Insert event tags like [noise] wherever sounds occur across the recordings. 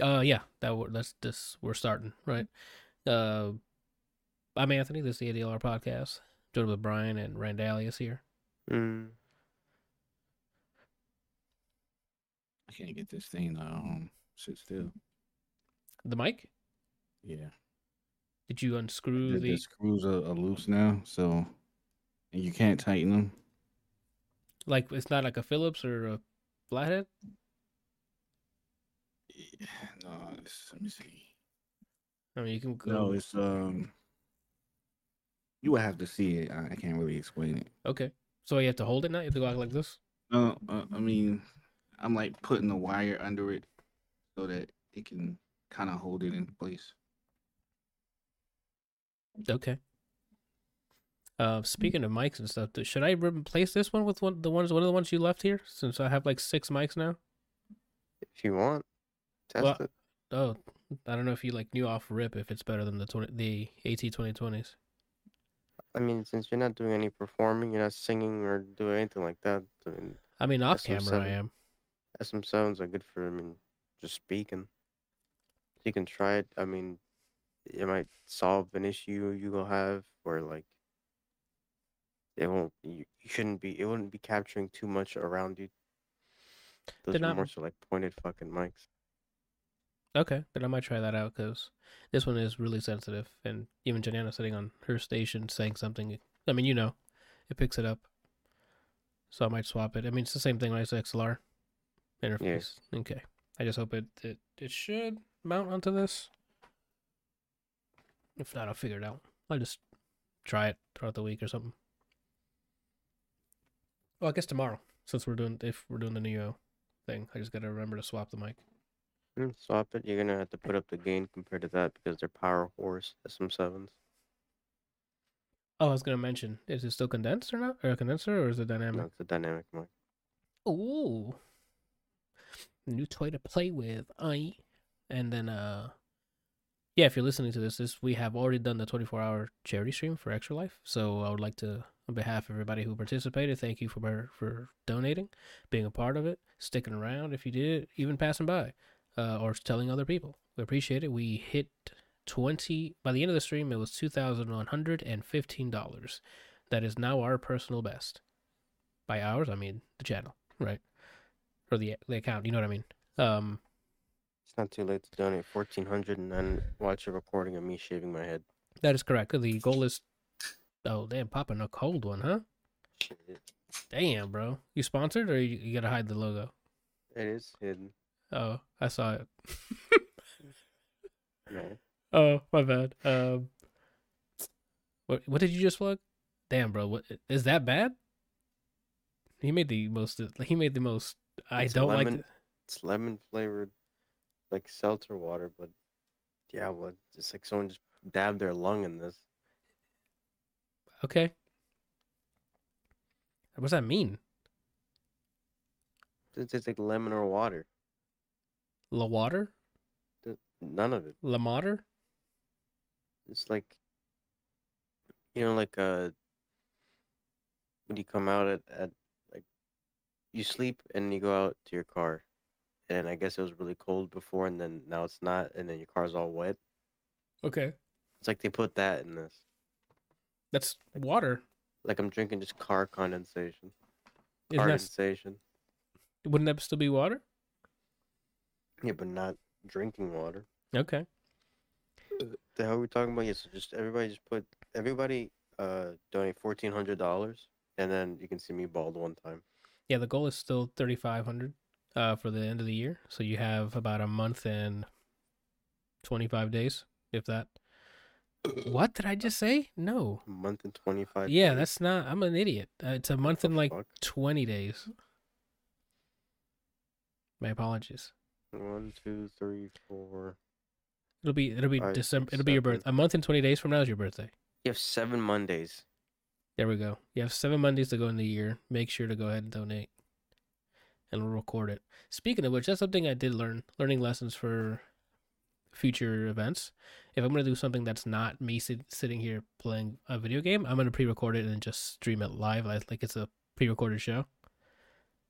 Uh, yeah, that w- that's this. We're starting right. Uh, I'm Anthony. This is the ADLR podcast. Joined with Brian and Randalius here. Mm. I can't get this thing to um sit still. The mic? Yeah, Did you unscrew the, the? the screws are, are loose now, so and you can't tighten them. Like it's not like a Phillips or a flathead. Yeah, [sighs] No, let me see. I mean, you can go. No, it's um. You would have to see it. I, I can't really explain it. okay. So you have to hold it now. You have to go out like this. No, uh, I mean, I'm like putting the wire under it so that it can kind of hold it in place. Okay. Uh, speaking of mics and stuff, should I replace this one with one the ones one of the ones you left here? Since I have like six mics now. If you want, test Well- it. Oh, I don't know if you like knew off rip if it's better than the 20, the AT twenty twenties. I mean, since you're not doing any performing, you're not singing or doing anything like that. I mean, I mean, off That's what I'm camera I am. SM7s are good for, I mean, just speaking. You can try it. I mean, it might solve an issue you will have, or like, it won't. You, you shouldn't be. It wouldn't be capturing too much around you. Those They're are not- more so like pointed fucking mics. Okay, then I might try that out because this one is really sensitive, and even Janana sitting on her station saying something. I mean, you know, it picks it up. So I might swap it. I mean, it's the same thing like XLR interface. Okay, I just hope it it it should mount onto this. If not, I'll figure it out. I'll just try it throughout the week or something. Well, I guess tomorrow, since we're doing if we're doing the Neo thing, I just gotta remember to swap the mic. Mm, Swap it. You're gonna have to put up the gain compared to that because they're power horse SM7s. Oh, I was gonna mention, is it still condensed or not, or a condenser, or is it No, dynamic? it's a dynamic mic. Ooh, new toy to play with, I. And then, uh, yeah, if you're listening to this, this we have already done the 24 hour charity stream for Extra Life. So I would like to, on behalf of everybody who participated, thank you for for donating, being a part of it, sticking around if you did, even passing by, uh, or telling other people. We appreciate it. We hit 20 by the end of the stream. It was two thousand one hundred and fifteen dollars. That is now our personal best. By ours, I mean the channel, right? Or the the account. You know what I mean? Um, It's not too late to donate fourteen hundred and then watch a recording of me shaving my head. that is correct. The goal is. Oh damn, popping a cold one, huh? Shit. Damn, bro. You sponsored or you, you gotta hide the logo? It is hidden. Oh, I saw it. [laughs] Man. oh, my bad. Um, what what did you just plug? Damn, bro. What is that bad? He made the most. He made the most. I It's don't like. lemon- the- It's lemon flavored, like seltzer water, but yeah, what? It's like someone just dabbed their lung in this. Okay. What does that mean? It's just like lemon or water. La water? None of it. La mater? It's like, you know, like uh, when you come out at, at like, you sleep and you go out to your car, and I guess it was really cold before, and then now it's not, and then your car's all wet. Okay. It's like they put that in this. That's water. Like I'm drinking just car condensation. Condensation. wouldn't that still be water? Yeah, but not drinking water. Okay. The hell are we talking about? Yeah, so just everybody just put everybody uh donate fourteen hundred dollars, and then you can see me bald one time. Yeah, the goal is still 3500 uh for the end of the year. So you have about a month and 25 days if that. [coughs] What did I just say? No. A month and twenty five. Yeah, that's not I'm an idiot. Uh, it's a month and like fuck? 20 days. My apologies. One, two, three, four. It'll be it'll be Five, December. six, It'll be your seven. birth. A month and 20 days from now is your birthday. You have seven Mondays. There we go. You have seven Mondays to go in the year. Make sure to go ahead and donate. And we'll record it. Speaking of which, that's something I did learn. Learning lessons for future events. If I'm going to do something that's not me sit, sitting here playing a video game, I'm going to pre record it and just stream it live like, like it's a pre recorded show.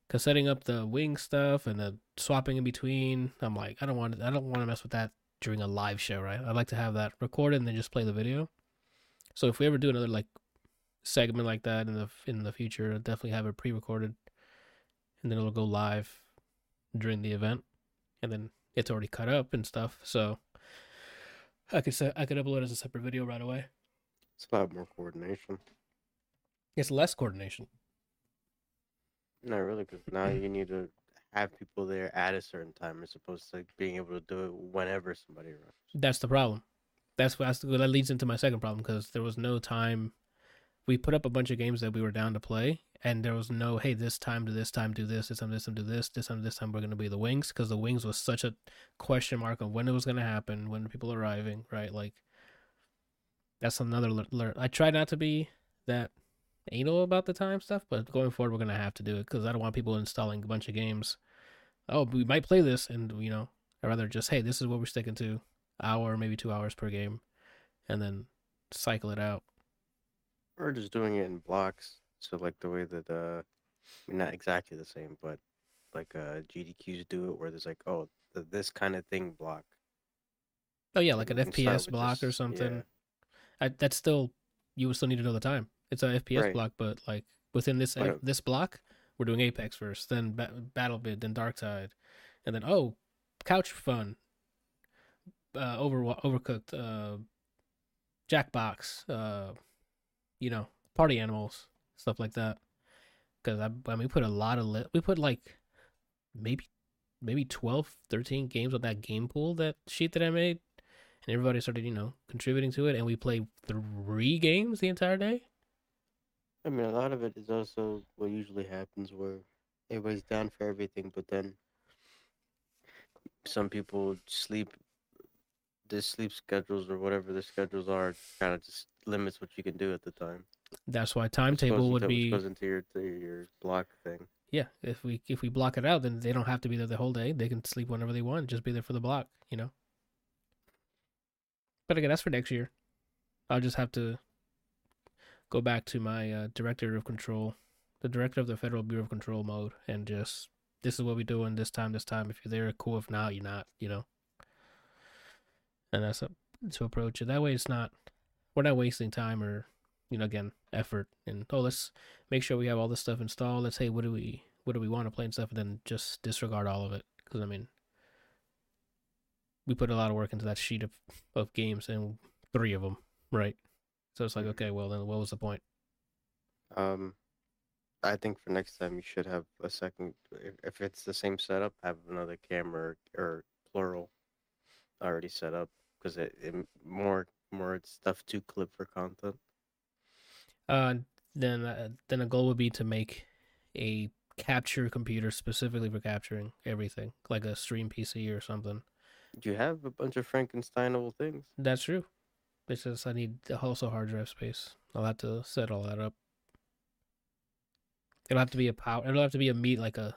Cause setting up the wing stuff and the swapping in between, I'm like, I don't want, to, I don't want to mess with that during a live show, right? I'd like to have that recorded and then just play the video. So if we ever do another like segment like that in the in the future, I'll definitely have it pre-recorded, and then it'll go live during the event, and then it's already cut up and stuff. So I could say I could upload as a separate video right away. It's a lot more coordination. It's less coordination. Not really, because now [clears throat] you need to have people there at a certain time as opposed to like, being able to do it whenever somebody runs. That's the problem. That's what that's that leads into my second problem because there was no time. We put up a bunch of games that we were down to play, and there was no hey this time to this time do this, this time this time do this, this time this time we're gonna be the wings because the wings was such a question mark of when it was gonna happen, when people arriving, right? Like that's another learn. I try not to be that anal about the time stuff, but going forward we're gonna have to do it because I don't want people installing a bunch of games. Oh, we might play this, and you know, I'd rather just hey, this is what we're sticking to, hour maybe two hours per game, and then cycle it out. Or just doing it in blocks. So like the way that uh, I mean, not exactly the same, but like uh GDQs do it, where there's like oh the, this kind of thing block. Oh yeah, like an You can start FPS block or something. yeah. I, that's still you would still need to know the time. It's a FPS Right. block, but like within this Right. this block, we're doing Apex first, then ba- BattleBit, then Dark Side, and then oh, Couch Fun, uh, over Overcooked, uh, Jackbox, uh, you know, Party Animals, stuff like that. Because I, I mean, we put a lot of li- we put like maybe maybe 12, 13 games on that game pool that sheet that I made and everybody started, you know, contributing to it, and we played three games the entire day. I mean, a lot of it is also what usually happens where everybody's down for everything, but then some people sleep, their sleep schedules or whatever their schedules are kind of just limits what you can do at the time. That's why timetable would be goes into your to your block thing. yeah. If we if we block it out, then they don't have to be there the whole day. They can sleep whenever they want. Just be there for the block, you know. But again, that's for next year. I'll just have to go back to my uh, director of control, the director of the Federal Bureau of Control mode, and just this is what we're doing this time, this time. If you're there, cool. If not, you're not. You know. And that's a, to approach it that way. It's not we're not wasting time or you know again effort and oh let's make sure we have all this stuff installed. Let's say what do we what do we want to play and stuff, and then just disregard all of it because I mean we put a lot of work into that sheet of of games and three of them, right? So it's like Mhm. okay, well then what was the point? Um, I think for next time you should have a second. If, it's the same setup, have another camera or plural already set up because it, it more more stuff to clip for content. Uh, then uh, then a goal would be to make a capture computer specifically for capturing everything, like a stream PC or something. Do you have a bunch of Frankensteinable things. That's true. It's just I need also hard drive space. I'll have to set all that up. It'll have to be a power. It'll have to be a meet like a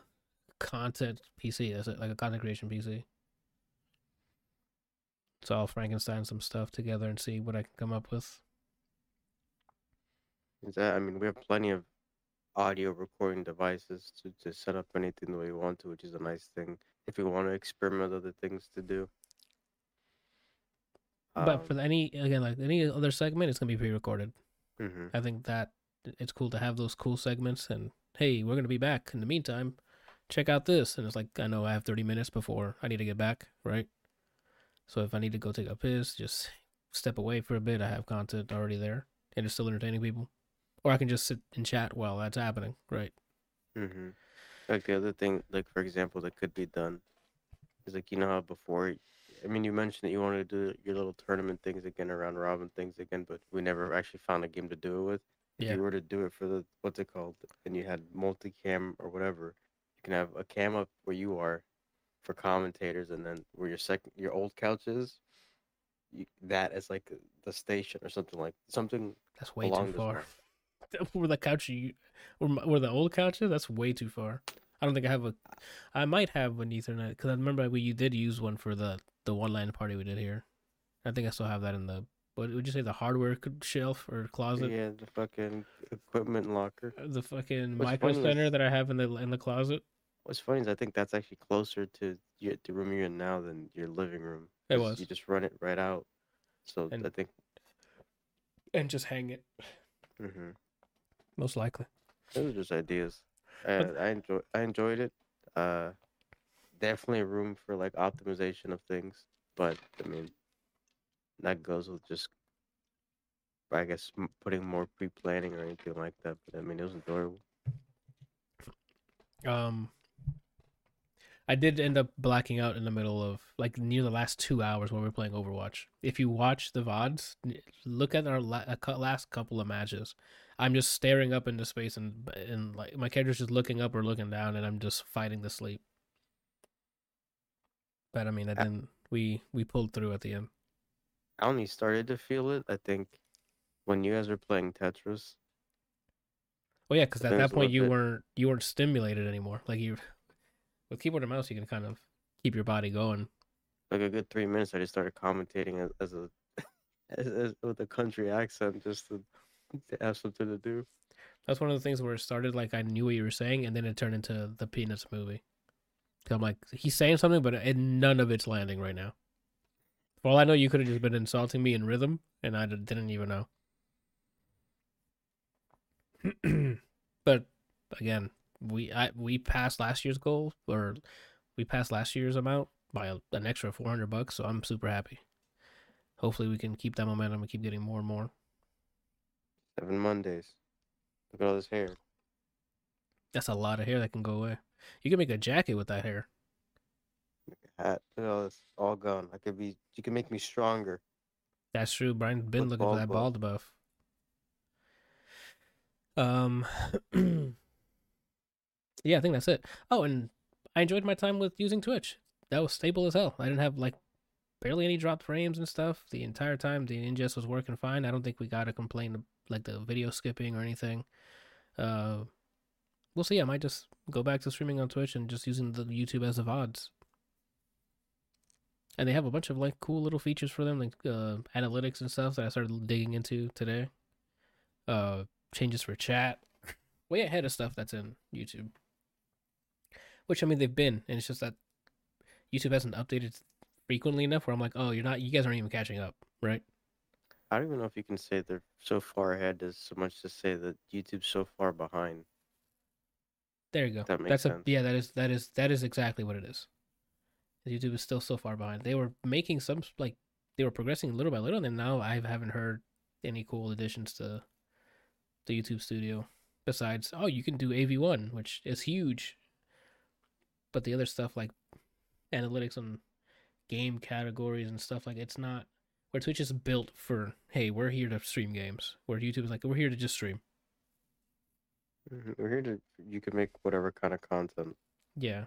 content PC. Is it like a content creation PC? So I'll Frankenstein some stuff together and see what I can come up with. Is that I mean we have plenty of audio recording devices to, to set up anything that we want to, which is a nice thing. If we want to experiment with other things to do. But for any again like any other segment, it's gonna be pre-recorded. hmm I think that it's cool to have those cool segments and hey, we're gonna be back. In the meantime, check out this. And it's like I know I have thirty minutes before I need to get back, right? So if I need to go take a piss, just step away for a bit. I have content already there, and it's still entertaining people. Or I can just sit and chat while that's happening, right? hmm Like the other thing, like for example, that could be done is like you know how before, I mean, you mentioned that you wanted to do your little tournament things again, around robin things again, but we never actually found a game to do it with. If Yeah. you were to do it for the what's it called, and you had multicam or whatever, you can have a cam up where you are for commentators, and then where your second your old couch is, you, that is like the station or something like something That's way too far. [laughs] where the couch you, where, where the old couch is, that's way too far. I don't think I have a. I might have an Ethernet because I remember we you did use one for the the one line party we did here. I think I still have that in the what would you say the hardware shelf or closet, Yeah, the fucking equipment locker. Uh, the fucking What's micro funny is- center that I have in the in the closet. What's funny is I think that's actually closer to your, the room you're in now than your living room. It was. You just run it right out. So And- I think. and just hang it. Mm-hmm. Most likely. Those are just ideas. Uh, I enjoy. I enjoyed it. Uh, definitely room for like optimization of things, but I mean, that goes with just, I guess, putting more pre-planning or anything like that. But I mean, it was enjoyable. Um, I did end up blacking out in the middle of like near the last two hours when we were playing Overwatch. If you watch the vods, look at our la- last couple of matches. I'm just staring up into space and and like my character's just looking up or looking down, and I'm just fighting to sleep. But I mean, I didn't. We we pulled through at the end. I only started to feel it. I think when you guys were playing Tetris. Well, yeah, because at that point you bit- weren't you weren't stimulated anymore. Like you, with keyboard and mouse, you can kind of keep your body going. like a good three minutes, I just started commentating as, as a [laughs] as, as, with a country accent just to, to have something to do. That's one of the things where it started like I knew what you were saying, and then it turned into the Peanuts movie. 'Cause I'm like, he's saying something, but it, none of it's landing right now. For all I know, you could have just been insulting me in rhythm, and I didn't even know. [clears throat] but again, we I we passed last year's goal, or we passed last year's amount by a, an extra 400 bucks, so I'm super happy. Hopefully, we can keep that momentum and keep getting more and more. Seven Mondays. Look at all this hair. That's a lot of hair that can go away. You can make a jacket with that hair. Hat. Look at all. All gone. I could be. You can make me stronger. That's true. Brian's been With looking for that buff. bald buff. Um, [clears throat] yeah, I think that's it. Oh, and I enjoyed my time with using Twitch. That was stable as hell. I didn't have like barely any dropped frames and stuff the entire time. The ingest was working fine. I don't think we got a complaint like the video skipping or anything. Uh, we'll see. I might just go back to streaming on Twitch and just using the YouTube as the VODs. And they have a bunch of like cool little features for them, like uh, analytics and stuff that I started digging into today. Uh, changes for chat, way ahead of stuff that's in YouTube. Which I mean they've been, and it's just that YouTube hasn't updated frequently enough. Where I'm like, oh, you're not, you guys aren't even catching up, right? I don't even know if you can say they're so far ahead as so much to say that YouTube's so far behind. There you go. That That's sense. a yeah. That is that is that is exactly what it is. YouTube is still so far behind. They were making some like they were progressing little by little, and now I haven't heard any cool additions to the YouTube Studio. Besides, oh, you can do AV one, which is huge. But the other stuff like analytics on game categories and stuff like it's not where Twitch is built for. Hey, we're here to stream games. Where YouTube is like we're here to just stream. Mhm, We're here to. You can make whatever kind of content. Yeah.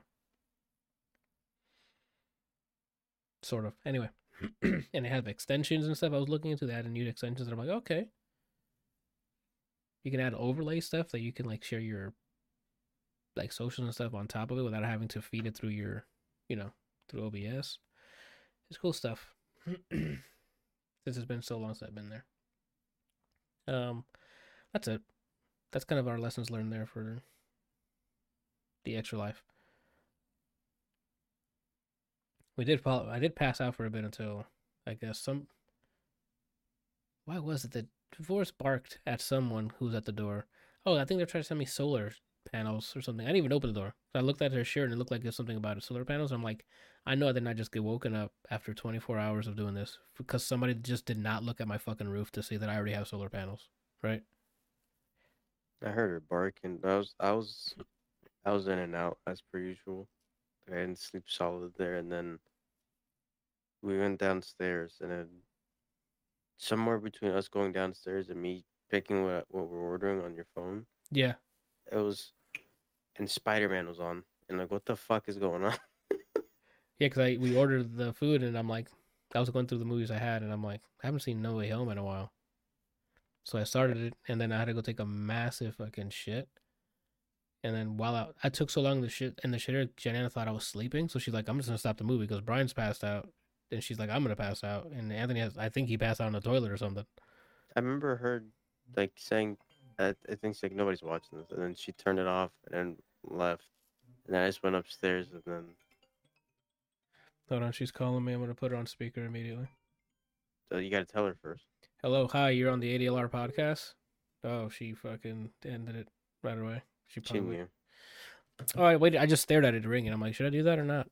Sort of. Anyway. [clears throat] [clears throat] and it had extensions and stuff. I was looking into that and new extensions and I'm like, okay. You can add overlay stuff that you can like share your like socials and stuff on top of it without having to feed it through your you know, through OBS. It's cool stuff. [clears throat] Since it's been so long since I've been there. Um that's it. That's kind of our lessons learned there for the extra life. We did follow. I did pass out for a bit until I guess some. Why was it that Forrest barked at someone who was at the door? Oh, I think they're trying to send me solar panels or something. I didn't even open the door. So I looked at her shirt and it looked like there's something about. Solar panels. I'm like, I know I did not just get woken up after 24 hours of doing this because somebody just did not look at my fucking roof to see that I already have solar panels. Right? I heard her barking. I was. I was. I was in and out as per usual. I didn't sleep solid there, and then we went downstairs, and then somewhere between us going downstairs and me picking what what we're ordering on your phone, Yeah. it was, and Spider Man was on, and like, what the fuck is going on? [laughs] Yeah, because I we ordered the food and I'm like, I was going through the movies I had and I'm like, I haven't seen No Way Home in a while. So I started it and then I had to go take a massive fucking shit. And then while I, I took so long the shit and the shitter, Janana thought I was sleeping, so she's like, I'm just gonna stop the movie because Brian's passed out. and she's like, "I'm gonna pass out," and Anthony has, I think he passed out on the toilet or something. I remember her like saying, I, I think she's like nobody's watching this, and then she turned it off and then left, and then I just went upstairs and then Hold on, she's calling me. I'm gonna put her on speaker immediately. so you got to tell her first. Hello, hi, you're on the ADLR podcast. Oh, she fucking ended it right away. She probably. knew. Oh, I waited. I just stared at it ring, and I'm like, should I do that or not?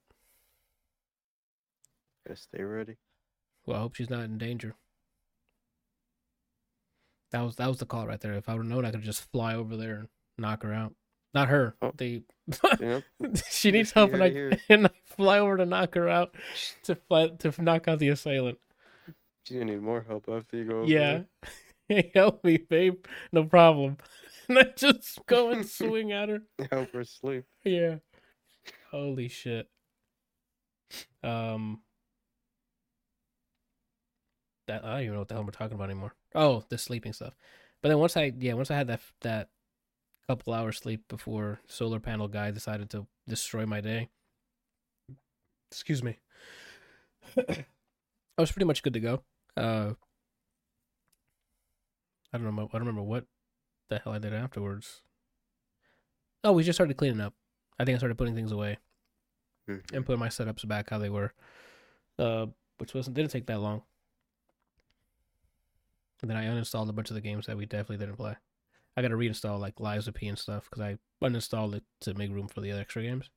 Gotta stay ready. Well, I hope she's not in danger. That was that was the call right there. If I would have known, I could just fly over there and knock her out. Not her. Oh. The You [laughs] she needs help, and I heard it here. [laughs] and I fly over to knock her out to fly to knock out the assailant. She's gonna need more help after you go. over Yeah, [laughs] hey, help me, babe. No problem. [laughs] And I just go and [laughs] swing at her. help her sleep. Yeah. Holy shit. Um. That I don't even know what the hell we're talking about anymore. Oh, the sleeping stuff. But then once I yeah once I had that that couple hours sleep before solar panel guy decided to destroy my day. Excuse me. I was pretty much good to go. Uh. I don't know. I don't remember what the hell I did afterwards. Oh, we just started cleaning up. I think I started putting things away Mhm. and putting my setups back how they were, uh, which wasn't didn't take that long. And then I uninstalled a bunch of the games that we definitely didn't play. I got to reinstall like Lies of P and stuff because I uninstalled it to make room for the other extra games.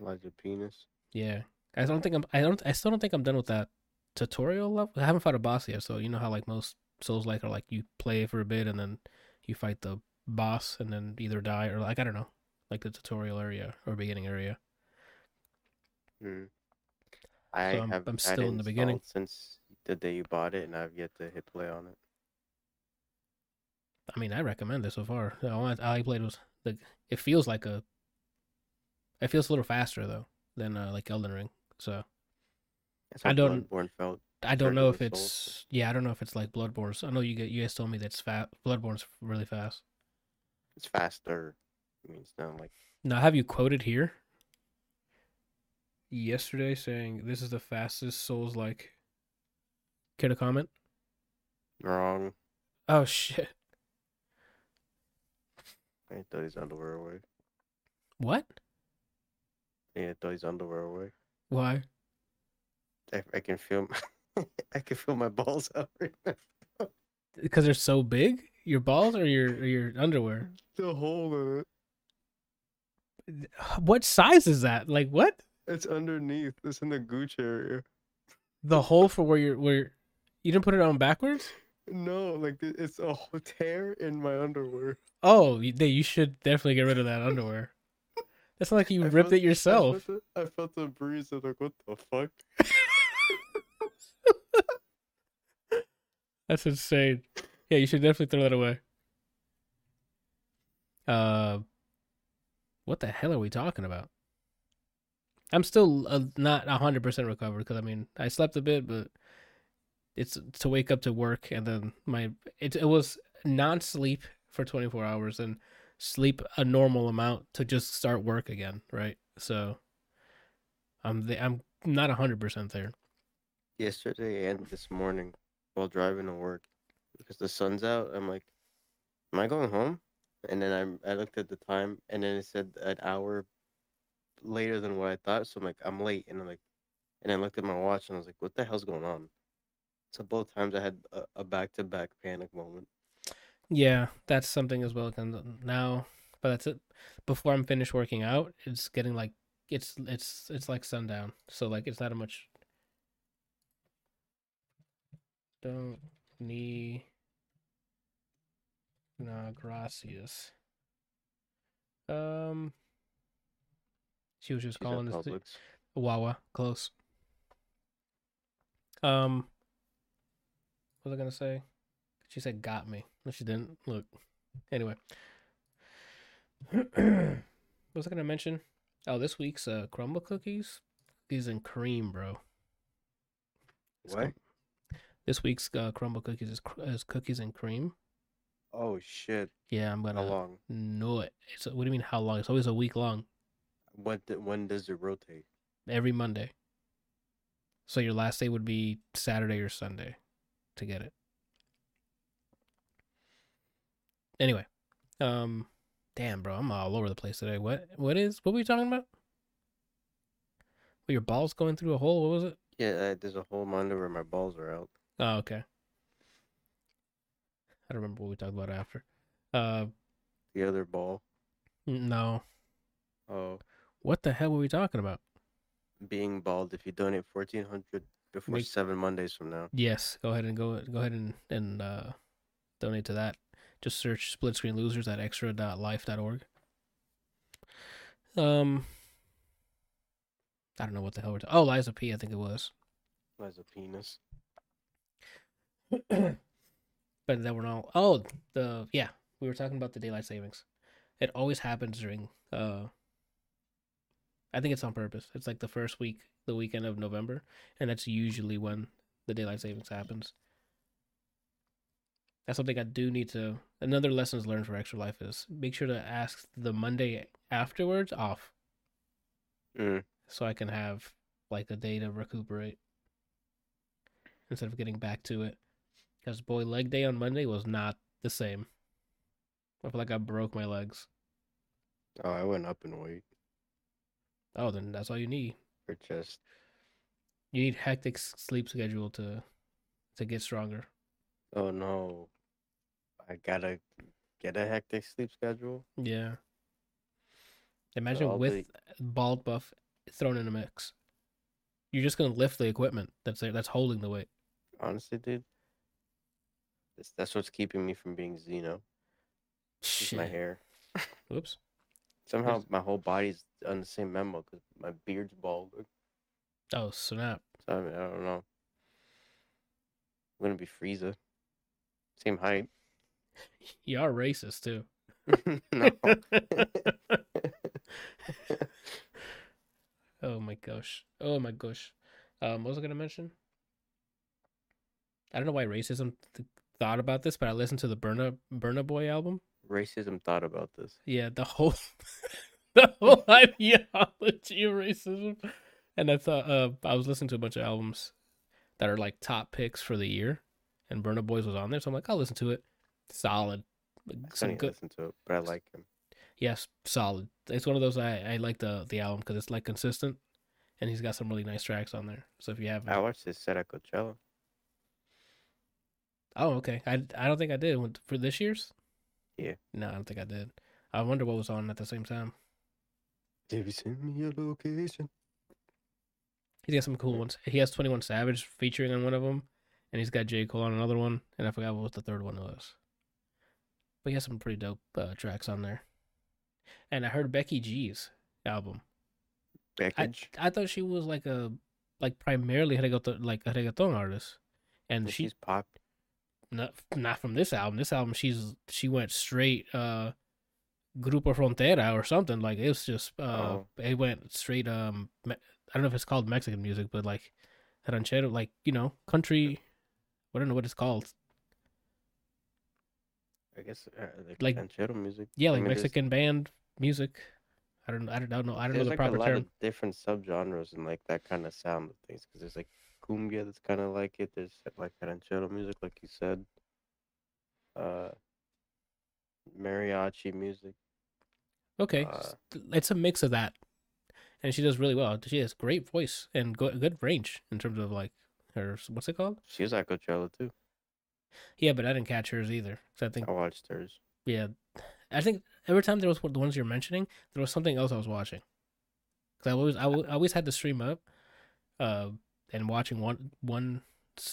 Elijah penis. Yeah, I don't think I'm. I don't. I still don't think I'm done with that tutorial level. I haven't fought a boss yet, so you know how like most Souls like are like you play for a bit and then you fight the boss and then either die or like I don't know, like the tutorial area or beginning area. Mm. I So I'm- have. I'm still in the beginning. since the day you bought it, and I've yet to hit play on it. I mean, I recommend it so far. The only I played was the. It feels like a. It feels a little faster though than uh, like Elden Ring. So I don't- Bloodborne felt. I don't know if it's Souls. yeah. I don't know if it's like Bloodborne. So I know you get you guys told me that's fast. Bloodborne's really fast. It's faster. I mean, it's not like Now, have you quoted here? Yesterday, saying this is the fastest Souls like. Care to comment? wrong. Oh shit! I throw his underwear away. What? Yeah, throw his underwear away. Why? I, I can feel. [laughs] I can feel my balls [laughs] out right now. Because they're so big? Your balls or your or your underwear? The hole in it. What size is that? Like what? It's underneath. It's in the gooch area. The hole for where you're where you didn't put it on backwards? No, like it's a whole tear in my underwear. Oh, you, you should definitely get rid of that underwear. That's not like you [laughs] I ripped felt- it yourself. I felt the, I felt the breeze. I was like, what the fuck? That's insane. Yeah, you should definitely throw that away. Uh, what the hell are we talking about? I'm still uh, not hundred percent recovered because I mean I slept a bit, but it's to wake up to work and then my it it was non-sleep for 24 hours and sleep a normal amount to just start work again, right? So I'm the, I'm not hundred percent there. Yesterday and this morning, while driving to work, because the sun's out, I'm like, "Am I going home?" And then I'm I looked at the time, and then it said an hour later than what I thought. So I'm like, I'm late, and I'm like, and I looked at my watch, and I was like, "What the hell's going on?" So both times I had a, a back-to-back panic moment. Yeah, that's something as well. now, but that's it. Before I'm finished working out, it's getting like it's it's it's like sundown. So like it's not a much. Don't need. Nah, gracias. Um. She was just She's calling this. Wawa, close. Um, what was I gonna say? She said got me. No, she didn't. Look. Anyway. [clears throat] what was I gonna mention? Oh, this week's uh crumble cookies. These and cream, bro. It's What? com- This week's uh, crumble cookies is, cr- is cookies and cream. Oh shit! Yeah, I'm gonna long? know it. It's what do you mean how long? It's always a week long. What? d- When does it rotate? Every Monday. So your last day would be Saturday or Sunday to get it. Anyway, um, damn, bro, I'm all over the place today. What, what is, what were we talking about? Well, your balls going through a hole. What was it? Yeah, uh, there's a hole under where my balls are out. Oh, okay. I don't remember what we talked about after. Uh, The other ball. no. Oh, What the hell were we talking about? being bald. If you donate fourteen hundred before Make- seven Mondays from now. Yes, go ahead and go go ahead and and uh, donate to that. Just search split screen losers at extra.life.org. Um, I don't know what the hell we're. talking. oh, Lies of P. I think it was. As a penis. [clears throat] but then we're all. Oh, the yeah, we were talking about the daylight savings. It always happens during. uh I think it's on purpose. It's like the first week, the weekend of November, and that's usually when the daylight savings happens. That's something I do need to. Another lessons learned for extra life is make sure to ask the Monday afterwards off, Mm. so I can have like a day to recuperate instead of getting back to it. Because boy, leg day on Monday was not the same. I feel like I broke my legs. Oh, I went up in weight Oh, then that's all you need. for just. You need hectic sleep schedule to to get stronger. Oh no, I gotta get a hectic sleep schedule. Yeah. Imagine I'll with be- bald buff thrown in a mix. You're just gonna lift the equipment that's that's holding the weight. Honestly, dude, that's, that's what's keeping me from being Xeno. is my hair. Oops. Somehow my whole body's on the same memo because my beard's bald. Oh snap. So I, mean, I don't know. I'm gonna be Frieza. Same height. [laughs] You are racist too. [laughs] no. [laughs] oh my gosh. Oh my gosh. Um, what was I gonna mention? I don't know why racism th- thought about this, but I listened to the Burna Burna Boy album. Racism thought about this. Yeah, the whole [laughs] the whole [laughs] ideology of racism. And I thought uh I was listening to a bunch of albums that are like top picks for the year, and Burna Boys was on there, so I'm like, I'll listen to it. Solid. I Some good listen to it, but I like him. Yes, solid. It's one of those I, I like the the album because it's like consistent, and he's got some really nice tracks on there. So if you have, I watched his set at Coachella. Oh okay, I I don't think I did for this year's. Yeah. No, I don't think I did. I wonder what was on at the same time. Did you send me a location? He's got some cool ones. He has Twenty One Savage featuring on one of them, and he's got J Cole on another one, and I forgot what the third one was. But he has some pretty dope uh, tracks on there. And I heard Becky G's album. Beckage. I thought she was like a like primarily reggaeton, like a reggaeton artist, and And she she's pop. Not not from this album. This album, she's she went straight uh Grupo Frontera or something. Like it was just uh Oh. it went straight um I don't know if it's called Mexican music, but like ranchero, like you know country. I don't know what it's called. I guess uh, like, Like- ranchero music. Yeah, I like mean, there's- Mexican band music. I don't I don't I don't know I don't know There's the like proper a lot term. of different subgenres and like that kind of sound of things. Because there's like cumbia that's kind of like it. There's like ranchero music, like you said. Uh, mariachi music. Okay, Uh, it's a mix of that, and she does really well. She has great voice and go- good range in terms of like her what's it called? She was at Coachella too. Yeah, but I didn't catch hers either. So I think I watched hers. yeah, I think every time there was the ones you're mentioning, there was something else I was watching. Cause I always I, I always had the stream up, uh, and watching one one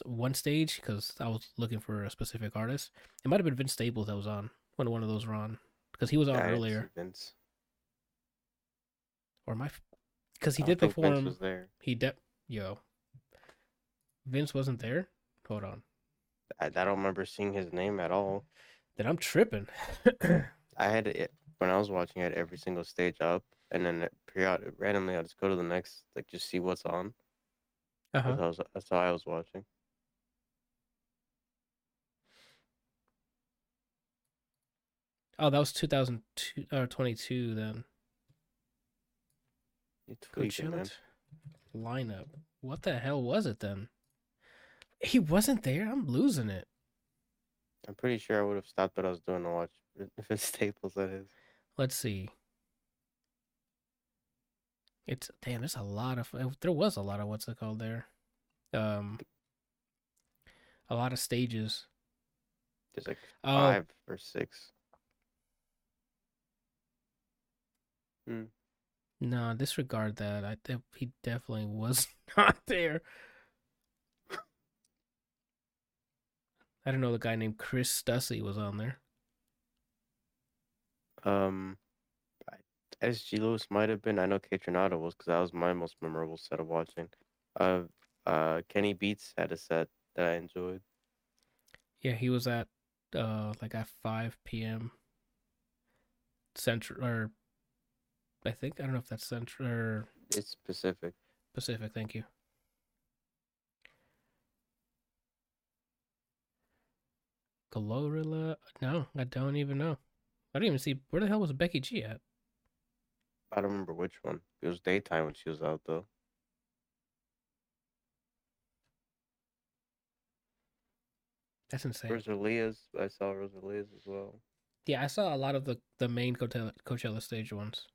one stage because I was looking for a specific artist. It might have been Vince Staples that was on when one of those were on because he was on Yeah, I didn't see earlier. Vince. Or my, because he I did perform. Vince was there. He de yo. Vince wasn't there. Hold on. I, I don't remember seeing his name at all. Then I'm tripping. [coughs] I had it when I was watching. I had every single stage up, and then it period randomly I'll just go to the next, like just see what's on. Uh-huh. That's, how I was, that's how I was watching. Oh, that was 2002 or 22 then. You tweaking, man. Lineup. What the hell was it then? He wasn't there. I'm losing it. I'm pretty sure I would have stopped what I was doing to watch [laughs] if it's Staples. That is. Let's see. It's damn. There's a lot of. There was a lot of what's it called there. Um. A lot of stages. There's like Oh, five or six. Hmm. no, disregard that. I think he definitely was [laughs] not there. I don't know the guy named Chris Stussy was on there. Um, SG Lewis might have been. I know Kaytranada was because that was my most memorable set of watching. Uh, uh, Kenny Beats had a set that I enjoyed. Yeah, he was at uh like at five p.m. Central or I think I don't know if that's Central or It's Pacific. Pacific. Thank you. Glorilla? No, I don't even know. I don't even see where the hell was Becky G at. I don't remember which one. It was daytime when she was out though. That's insane. Rosalia's. I saw Rosalia's as well. Yeah, I saw a lot of the the main Coachella, Coachella stage ones.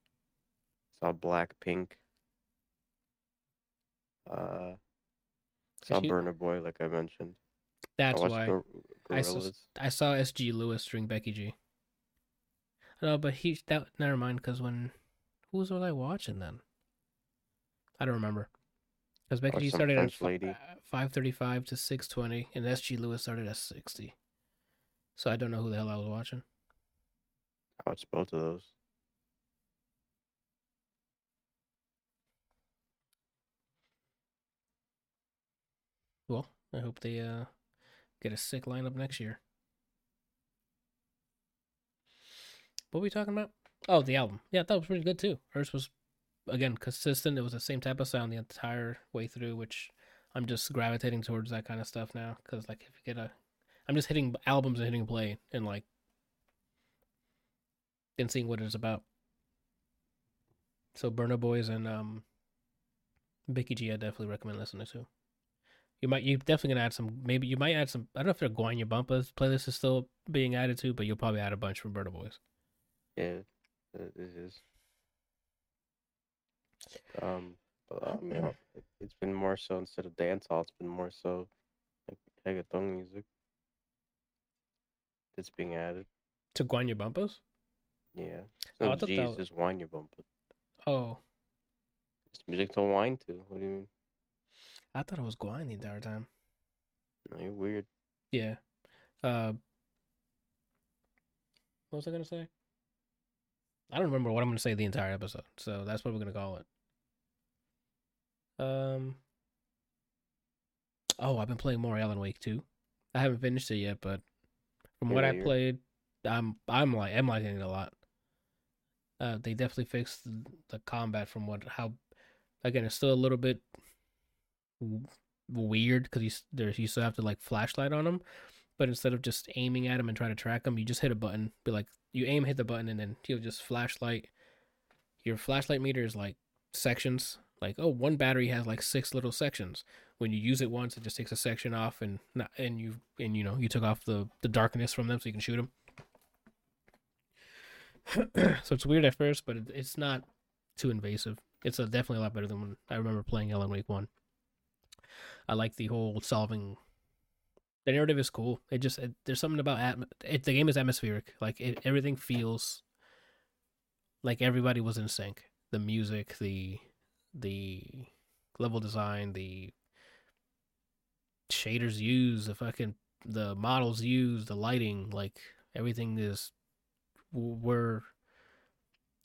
Saw Blackpink. Uh, saw she- Burna Boy, like I mentioned. That's I why Gor- I saw- I saw SG Lewis string Becky G. No, but he that never mind because when who was I watching then? I don't remember. Because Becky G started at French five thirty five to six twenty, and SG Lewis started at sixty. So I don't know who the hell I was watching. I watched both of those. Well, I hope they uh get a sick lineup next year. What were we talking about? Oh, the album. Yeah, that was pretty good too. Hers was again consistent. It was the same type of sound the entire way through, which I'm just gravitating towards that kind of stuff now. Because like if you get a, I'm just hitting albums and hitting play and like, and seeing what it's about. So Burna Boys and um, Becky G, I definitely recommend listening to. You might you definitely gonna add some maybe you might add some I don't know if their Guanya Bumpers playlist is still being added to, but you'll probably add a bunch from Burna Boys. Yeah, it is. Um, but, [laughs] um, it, it's been more so instead of dance hall, it's been more so like reggaeton music. That's being added. To Guanya Bumpers? Yeah. It's Oh, I thought G, that was- just bump. Oh. It's music to wine to. What do you mean? I thought it was Guanya the entire time. No, you're weird. Yeah. Uh what was I gonna say? I don't remember what I'm gonna say the entire episode, so that's what we're gonna call it. Um Oh, I've been playing more Alan Wake too. I haven't finished it yet, but from what I played, I'm I'm like I'm liking it a lot. Uh, they definitely fixed the, the combat from what how again it's still a little bit w- weird because you there's you still have to like flashlight on them, but instead of just aiming at them and trying to track them, you just hit a button. Be like you aim, hit the button, and then you'll just flashlight. Your flashlight meter is like sections. Like oh, one battery has like six little sections. When you use it once, it just takes a section off, and not, and you and you know you took off the the darkness from them, so you can shoot them. [clears throat] so it's weird at first, but it, it's not too invasive. It's a, definitely a lot better than when I remember playing Alan Wake One. I like the whole solving. The narrative is cool. It just it, there's something about atm- it. The game is atmospheric. Like it, everything feels like everybody was in sync. The music, the the level design, the shaders used, the fucking the models used, the lighting, like everything is we're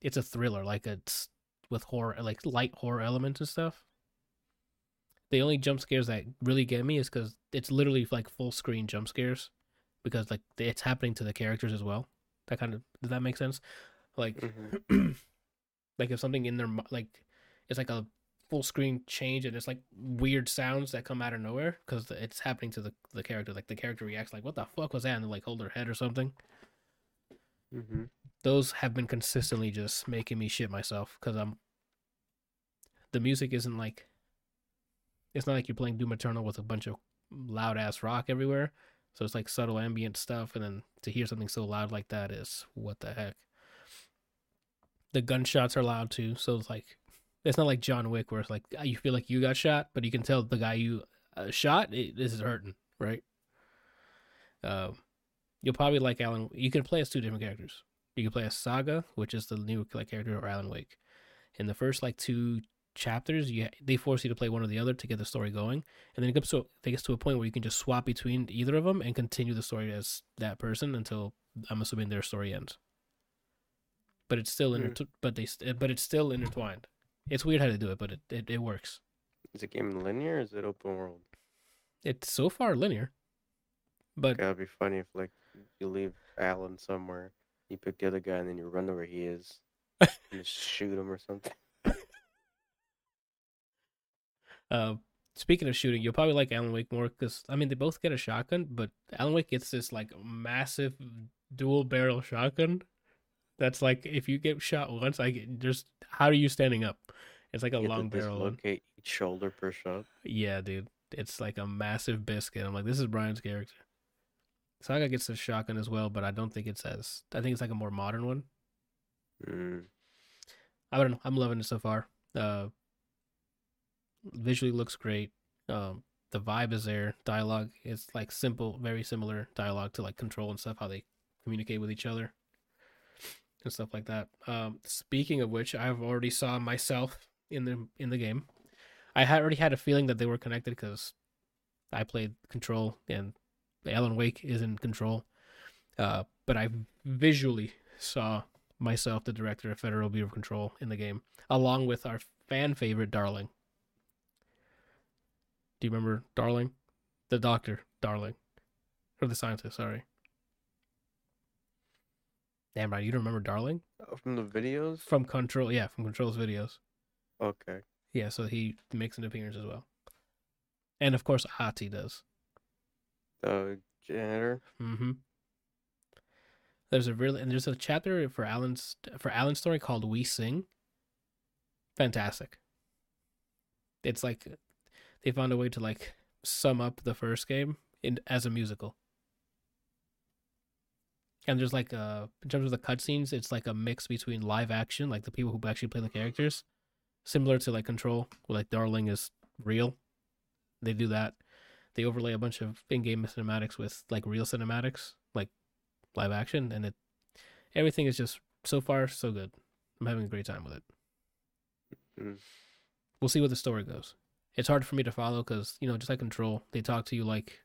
it's a thriller like it's with horror like light horror elements and stuff the only jump scares that really get me is because it's literally like full screen jump scares because like it's happening to the characters as well. That kind of does that make sense? Like hmm [clears throat] like if something in their like it's like a full screen change and it's like weird sounds that come out of nowhere because it's happening to the the character. Like the character reacts like what the fuck was that? and they like hold their head or something. Hmm those have been consistently just making me shit myself because I'm the music isn't like It's not like you're playing Doom Eternal with a bunch of loud ass rock everywhere. So it's like subtle ambient stuff, and then to hear something so loud like that is what the heck. The gunshots are loud too, so it's like it's not like John Wick where it's like you feel like you got shot, but you can tell the guy you uh, shot this is hurting, right? Um, you'll probably like Alan. You can play as two different characters. You can play as Saga, which is the new like character, or Alan Wake. In the first like two chapters, you they force you to play one or the other to get the story going, and then it gets to it gets to a point where you can just swap between either of them and continue the story as that person until I'm assuming their story ends. But it's still hmm. inter- but they but it's still intertwined. It's weird how to do it, but it, it, it works. Is the game linear or is it open world? It's so far linear, but That'd be funny if like you leave Alan somewhere, you pick the other guy, and then you run to where he is, [laughs] and just shoot him or something. Uh, speaking of shooting, you'll probably like Alan Wake more because I mean they both get a shotgun, but Alan Wake gets this like massive dual barrel shotgun. That's like if you get shot once, I get just how are you standing up? It's like a You long barrel. dislocate each shoulder per shot. Yeah, dude, it's like a massive biscuit. I'm like, this is Brian's character. Saga gets a shotgun as well, but I don't think it's as. I think it's like a more modern one. Mm. I don't know. I'm loving it so far. Uh, visually looks great. Um, the vibe is there. Dialogue is like simple, very similar dialogue to like Control and stuff. How they communicate with each other and stuff like that. Um, speaking of which, I've already saw myself in the in the game. I had already had a feeling that they were connected because I played Control and Alan Wake is in Control. Uh, but I visually saw myself, the director of Federal Bureau of Control, in the game, along with our fan favorite Darling. Do you remember Darling? The doctor, Darling. Or the scientist, sorry. Damn right, you don't remember Darling? Oh, from the videos? From Control, yeah, from Control's videos. Okay. Yeah, so he makes an appearance as well. And of course, Ahti does. The janitor. Mm-hmm. There's a really and there's a chapter for Alan's for Alan's story called "We Sing." Fantastic. It's like they found a way to like sum up the first game in as a musical. And there's like uh in terms of the cutscenes, it's like a mix between live action, like the people who actually play the characters, similar to like Control, where like Darling is real. They do that. They overlay a bunch of in-game cinematics with like real cinematics, like live action, and it everything is just so far so good. I'm having a great time with it. Mm. We'll see where the story goes. It's hard for me to follow because you know, just like Control, they talk to you like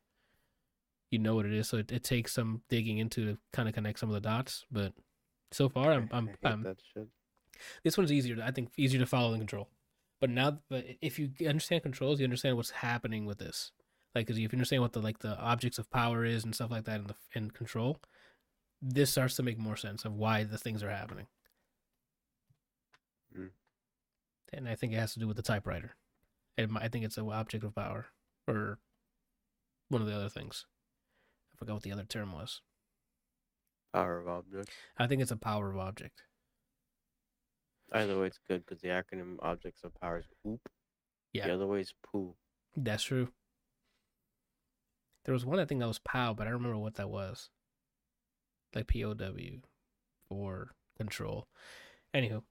you know what it is, so it, it takes some digging into to kind of connect some of the dots. But so far, I'm [laughs] I'm, I'm this one's easier. I think easier to follow than Control. But now, but if you understand controls, you understand what's happening with this. Like, if you understand what the like the objects of power is and stuff like that in the in Control, this starts to make more sense of why the things are happening. Mm. And I think it has to do with the typewriter. I think it's an object of power or one of the other things. I forgot what the other term was. Power of object. I think it's a power of object. Either way, it's good because the acronym objects of power is OOP. Yeah. The other way is poo. That's true. There was one I think that was POW, but I don't remember what that was. Like P O W or control. Anywho,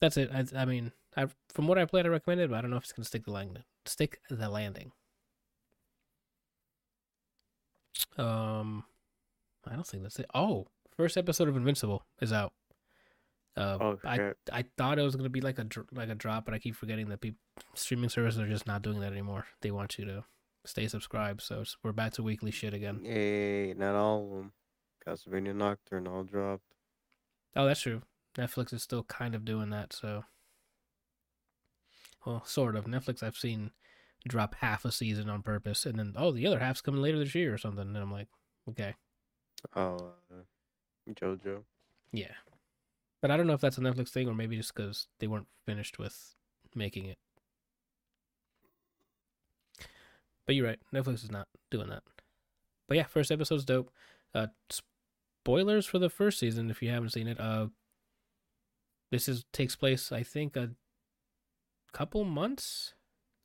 that's it. I, I mean, I from what I played, I recommend it, but I don't know if it's gonna stick the landing. Stick the landing. Um, I don't think that's it. Oh, first episode of Invincible is out. Uh, Oh, I shit. I thought it was gonna be like a like a drop, but I keep forgetting that people streaming services are just not doing that anymore. They want you to stay subscribed, so it's, we're back to weekly shit again. Yay, not all of them. Castlevania Nocturne all dropped. Oh, that's true. Netflix is still kind of doing that, so well, sort of. Netflix I've seen drop half a season on purpose, and then oh, the other half's coming later this year or something. And I'm like, okay, Oh, uh, JoJo. yeah, but I don't know if that's a Netflix thing or maybe just because they weren't finished with making it. But you're right, Netflix is not doing that. But yeah, first episode's dope. Uh, spoilers for the first season if you haven't seen it. Uh, this is takes place I think a couple months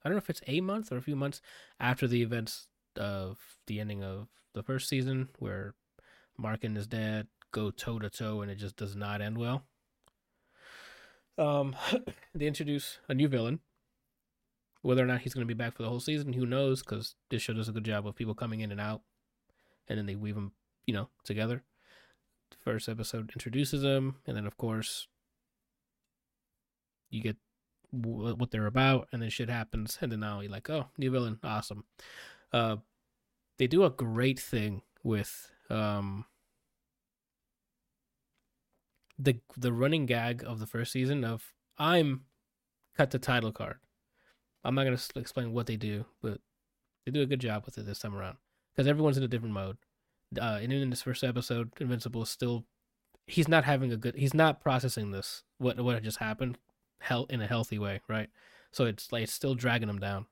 I don't know if it's a month or a few months after the events of the ending of the first season, where Mark and his dad go toe to toe, and it just does not end well. Um, [coughs] they introduce a new villain. Whether or not he's going to be back for the whole season, who knows? Because this show does a good job of people coming in and out, and then they weave them, you know, together. The first episode introduces them, and then of course, you get w- what they're about, and then shit happens, and then now you're like, oh, new villain, awesome. Uh, they do a great thing with um the the running gag of the first season of I'm cut the title card. I'm not gonna explain what they do, but they do a good job with it this time around because everyone's in a different mode. Uh, and in this first episode, Invincible is still he's not having a good he's not processing this what what just happened hell in a healthy way, right? So it's like it's still dragging him down.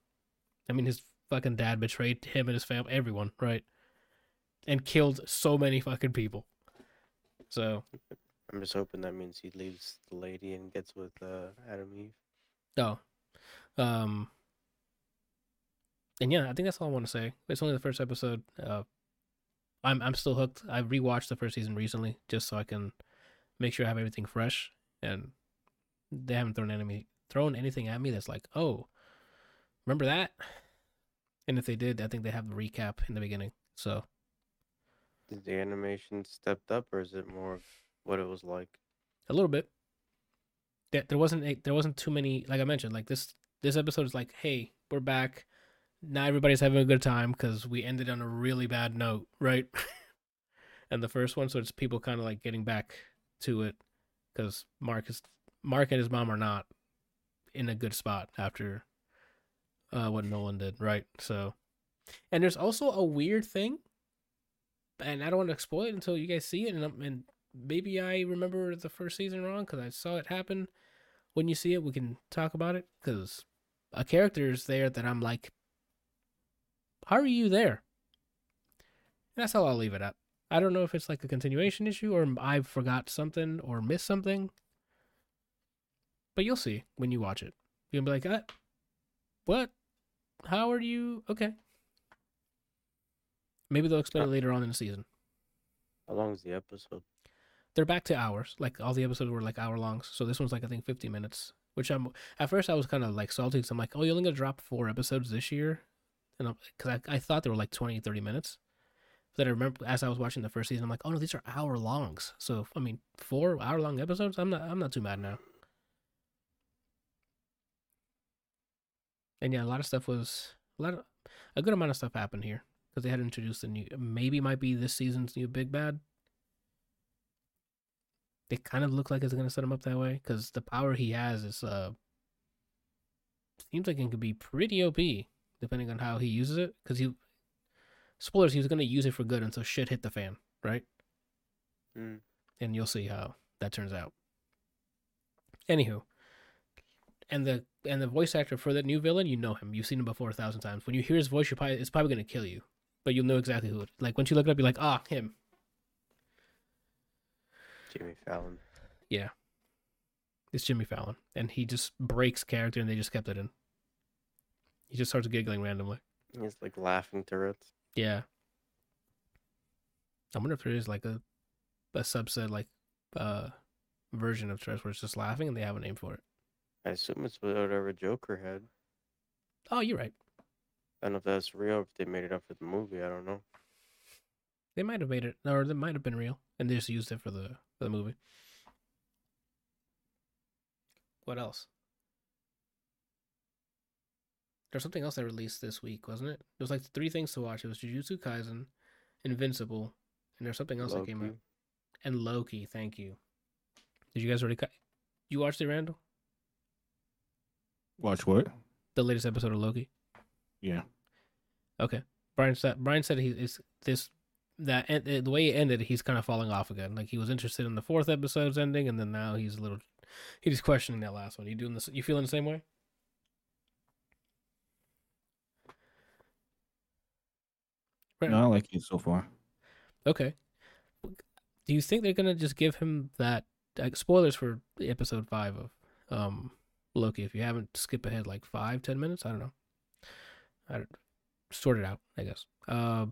I mean, his fucking dad betrayed him and his family, everyone, right? And killed so many fucking people. So I'm just hoping that means he leaves the lady and gets with uh, Atom Eve. Oh. Um and yeah, I think that's all I want to say. It's only the first episode. Uh I'm I'm still hooked. I rewatched the first season recently just so I can make sure I have everything fresh and they haven't thrown enemy thrown anything at me that's like, "Oh, remember that?" And if they did, I think they have the recap in the beginning. So, Is the animation stepped up, or is it more of what it was like? a little bit. There, there wasn't a, there wasn't too many like I mentioned like this this episode is like hey we're back now everybody's having a good time because we ended on a really bad note [laughs] right and the first one so it's people kind of like getting back to it because Mark is Mark and his mom are not in a good spot after uh what Nolan did right so and there's also a weird thing and I don't want to exploit it until you guys see it and, and maybe I remember the first season wrong because I saw it happen. When you see it, we can talk about it because a character is there that I'm like, how are you there? And that's how I'll leave it at. I don't know if it's like a continuation issue or I forgot something or missed something. But you'll see when you watch it. You'll be like, uh, what? How are you? Okay. Maybe they'll explain it later on in the season. How long is the episode? they're back to hours. Like all the episodes were like hour longs. So this one's like I think fifty minutes. Which I'm at first I was kind of like salty because I'm like, oh, you're only gonna drop four episodes this year, and because I, I thought they were like 20, 30 minutes. But then I remember as I was watching the first season, I'm like, oh no, these are hour longs. So I mean, four hour long episodes. I'm not I'm not too mad now. And yeah, a lot of stuff was a lot of a good amount of stuff happened here because they had introduced a new maybe might be this season's new big bad they kind of look like it's gonna set him up that way because the power he has is uh seems like it could be pretty OP depending on how he uses it. Because he spoilers, he was gonna use it for good until shit hit the fan, right? Mm. And you'll see how that turns out. Anywho, and the and the voice actor for that new villain, you know him. You've seen him before a thousand times. When you hear his voice, you're probably it's probably gonna kill you, but you'll know exactly who it. Like once you look it up, you're like, ah, him. Jimmy Fallon. Yeah, it's Jimmy Fallon, and he just breaks character, and they just kept it in. He just starts giggling randomly. He's like laughing Tourette's. Yeah. I wonder if there is like a a subset like uh version of Tourette's where it's just laughing and they have a name for it. I assume it's whatever Joker had. Oh, you're right. I don't know if that's real. If they made it up for the movie, I don't know. They might have made it, or they might have been real, and they just used it for the for the movie. What else? There's something else that released this week, wasn't it? There was like three things to watch. It was Jujutsu Kaisen, Invincible, and there's something else that came out. And Loki. Thank you. Did you guys already? Cut? You watched it, Randall? Watch what? The latest episode of Loki. Yeah. Okay. Brian said. Brian said he is this that the way it ended. He's kind of falling off again. Like he was interested in the fourth episode's ending, and then now he's a little. He's questioning that last one. You doing this? You feeling the same way? Right. No, I like it so far. Okay. Do you think they're gonna just give him that? Like, spoilers for episode five of um Loki. If you haven't, skip ahead like five, ten minutes. I don't know. I don't, sort it out. I guess. Uh,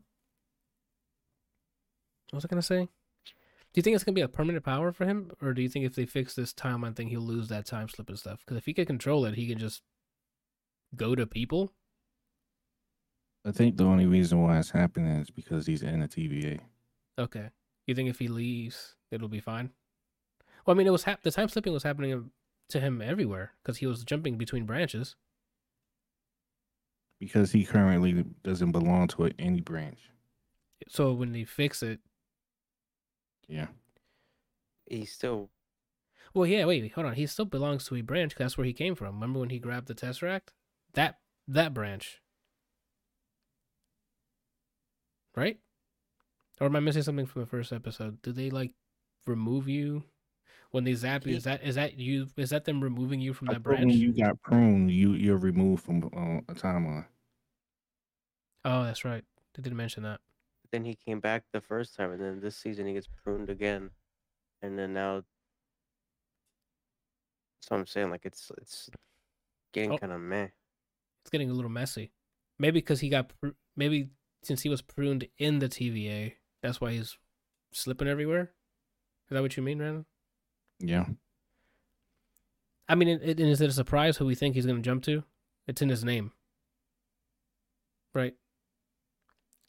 what was I gonna say? Do you think it's gonna be a permanent power for him, or do you think if they fix this timeline thing, he'll lose that time slip and stuff? Because if he can control it, he can just go to people. I think the only reason why it's happening is because he's in the TVA. Okay. You think if he leaves, it'll be fine? Well, I mean, it was hap- the time slipping was happening to him everywhere because he was jumping between branches. Because he currently doesn't belong to any branch. So when they fix it, Yeah. He still well, yeah, wait, hold on, he still belongs to a branch 'cause that's where he came from. Remember when he grabbed the tesseract? That that branch, right? Or am I missing something from the first episode? Did they like remove you when they zap you? Is that is that you? Is that them removing you from I that thought when branch? you got pruned, you you're removed from uh, a timeline. Oh, that's right. They didn't mention that. then he came back the first time, and then this season he gets pruned again, and then now. So I'm saying. Like it's it's getting Oh. kind of meh. it's getting a little messy. Maybe because he got pr- maybe since he was pruned in the TVA, that's why he's slipping everywhere. Is that what you mean, Brandon? Yeah. I mean, it, it, is it a surprise who we think he's going to jump to? It's in his name, right?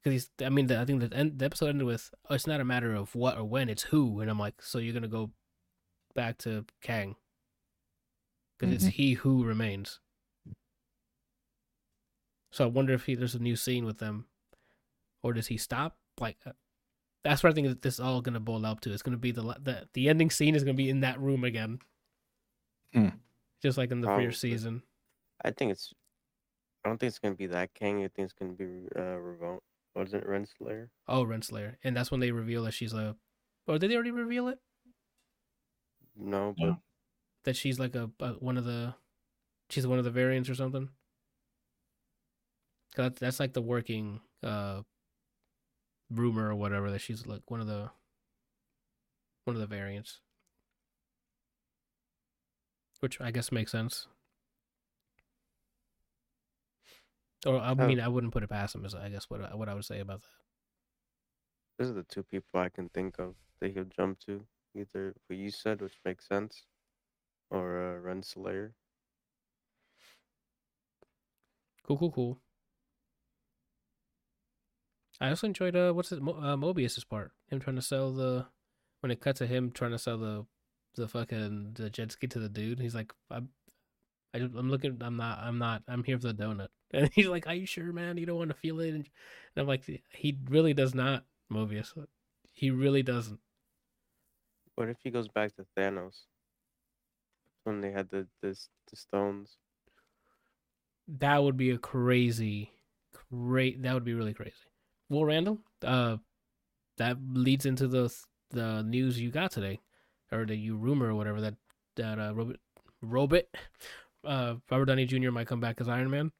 Because he's. I mean, the, I think the, end, the episode ended with, "Oh, it's not a matter of what or when; it's who." And I'm like, so you're going to go back to Kang because it's Mhm. he who remains. So I wonder if he, there's a new scene with them, or does he stop? Like, uh, that's what I think that this is all gonna boil up to. It's gonna be the the the ending scene is gonna be in that room again, Hmm. just like in the Probably. first season. I think it's. I don't think it's gonna be that King. I think it's gonna be uh Revolt. Wasn't it Renslayer? Oh, Renslayer, and that's when they reveal that she's a. Or did they already reveal it? No, but Yeah. That she's like a, a one of the, she's one of the variants or something. 'Cause that's that's like the working uh rumor or whatever that she's like one of the one of the variants. Which I guess makes sense. Or I Oh. mean, I wouldn't put it past him. Is I guess what I- what I would say about that. those are the two people I can think of that he'll jump to. Either what you said, which makes sense, or uh, Renslayer. Cool, cool, cool. I also enjoyed uh, what's it, Mo- uh, Mobius's part. Him trying to sell the when it cuts to him trying to sell the the fucking the jet ski to the dude. He's like, I'm, I, I'm looking. I'm not. I'm not. I'm here for the donut. [laughs] And he's like, Are you sure, man? You don't want to feel it? And I'm like, he really does not, Mobius. He really doesn't. What if he goes back to Thanos? When they had the this the stones. That would be a crazy, great. That would be really crazy. Well, Randall, uh, that leads into the the news you got today, or the you rumor or whatever that that uh Robert Robert uh Robert Downey Jr. might come back as Iron Man.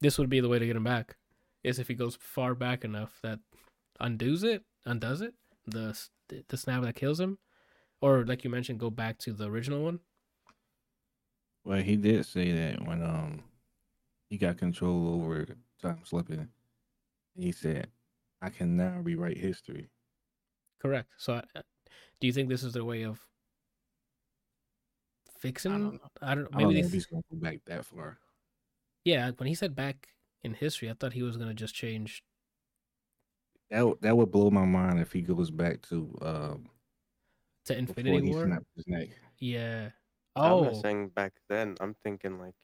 This would be the way to get him back, is if he goes far back enough that undoes it, undoes it, the the snap that kills him, or like you mentioned, go back to the original one. Well, he did say that when um he got control over time slipping, he said, "I can now rewrite history." Correct. So, uh, do you think this is their way of fixing? I don't know. I don't. I Maybe don't they. know if he's gonna go back that far. yeah, when he said back in history, I thought he was gonna just change. That would- that would blow my mind if he goes back to um To before Infinity he War. snapped his neck. Yeah. I'm Oh, not saying back then. I'm thinking like,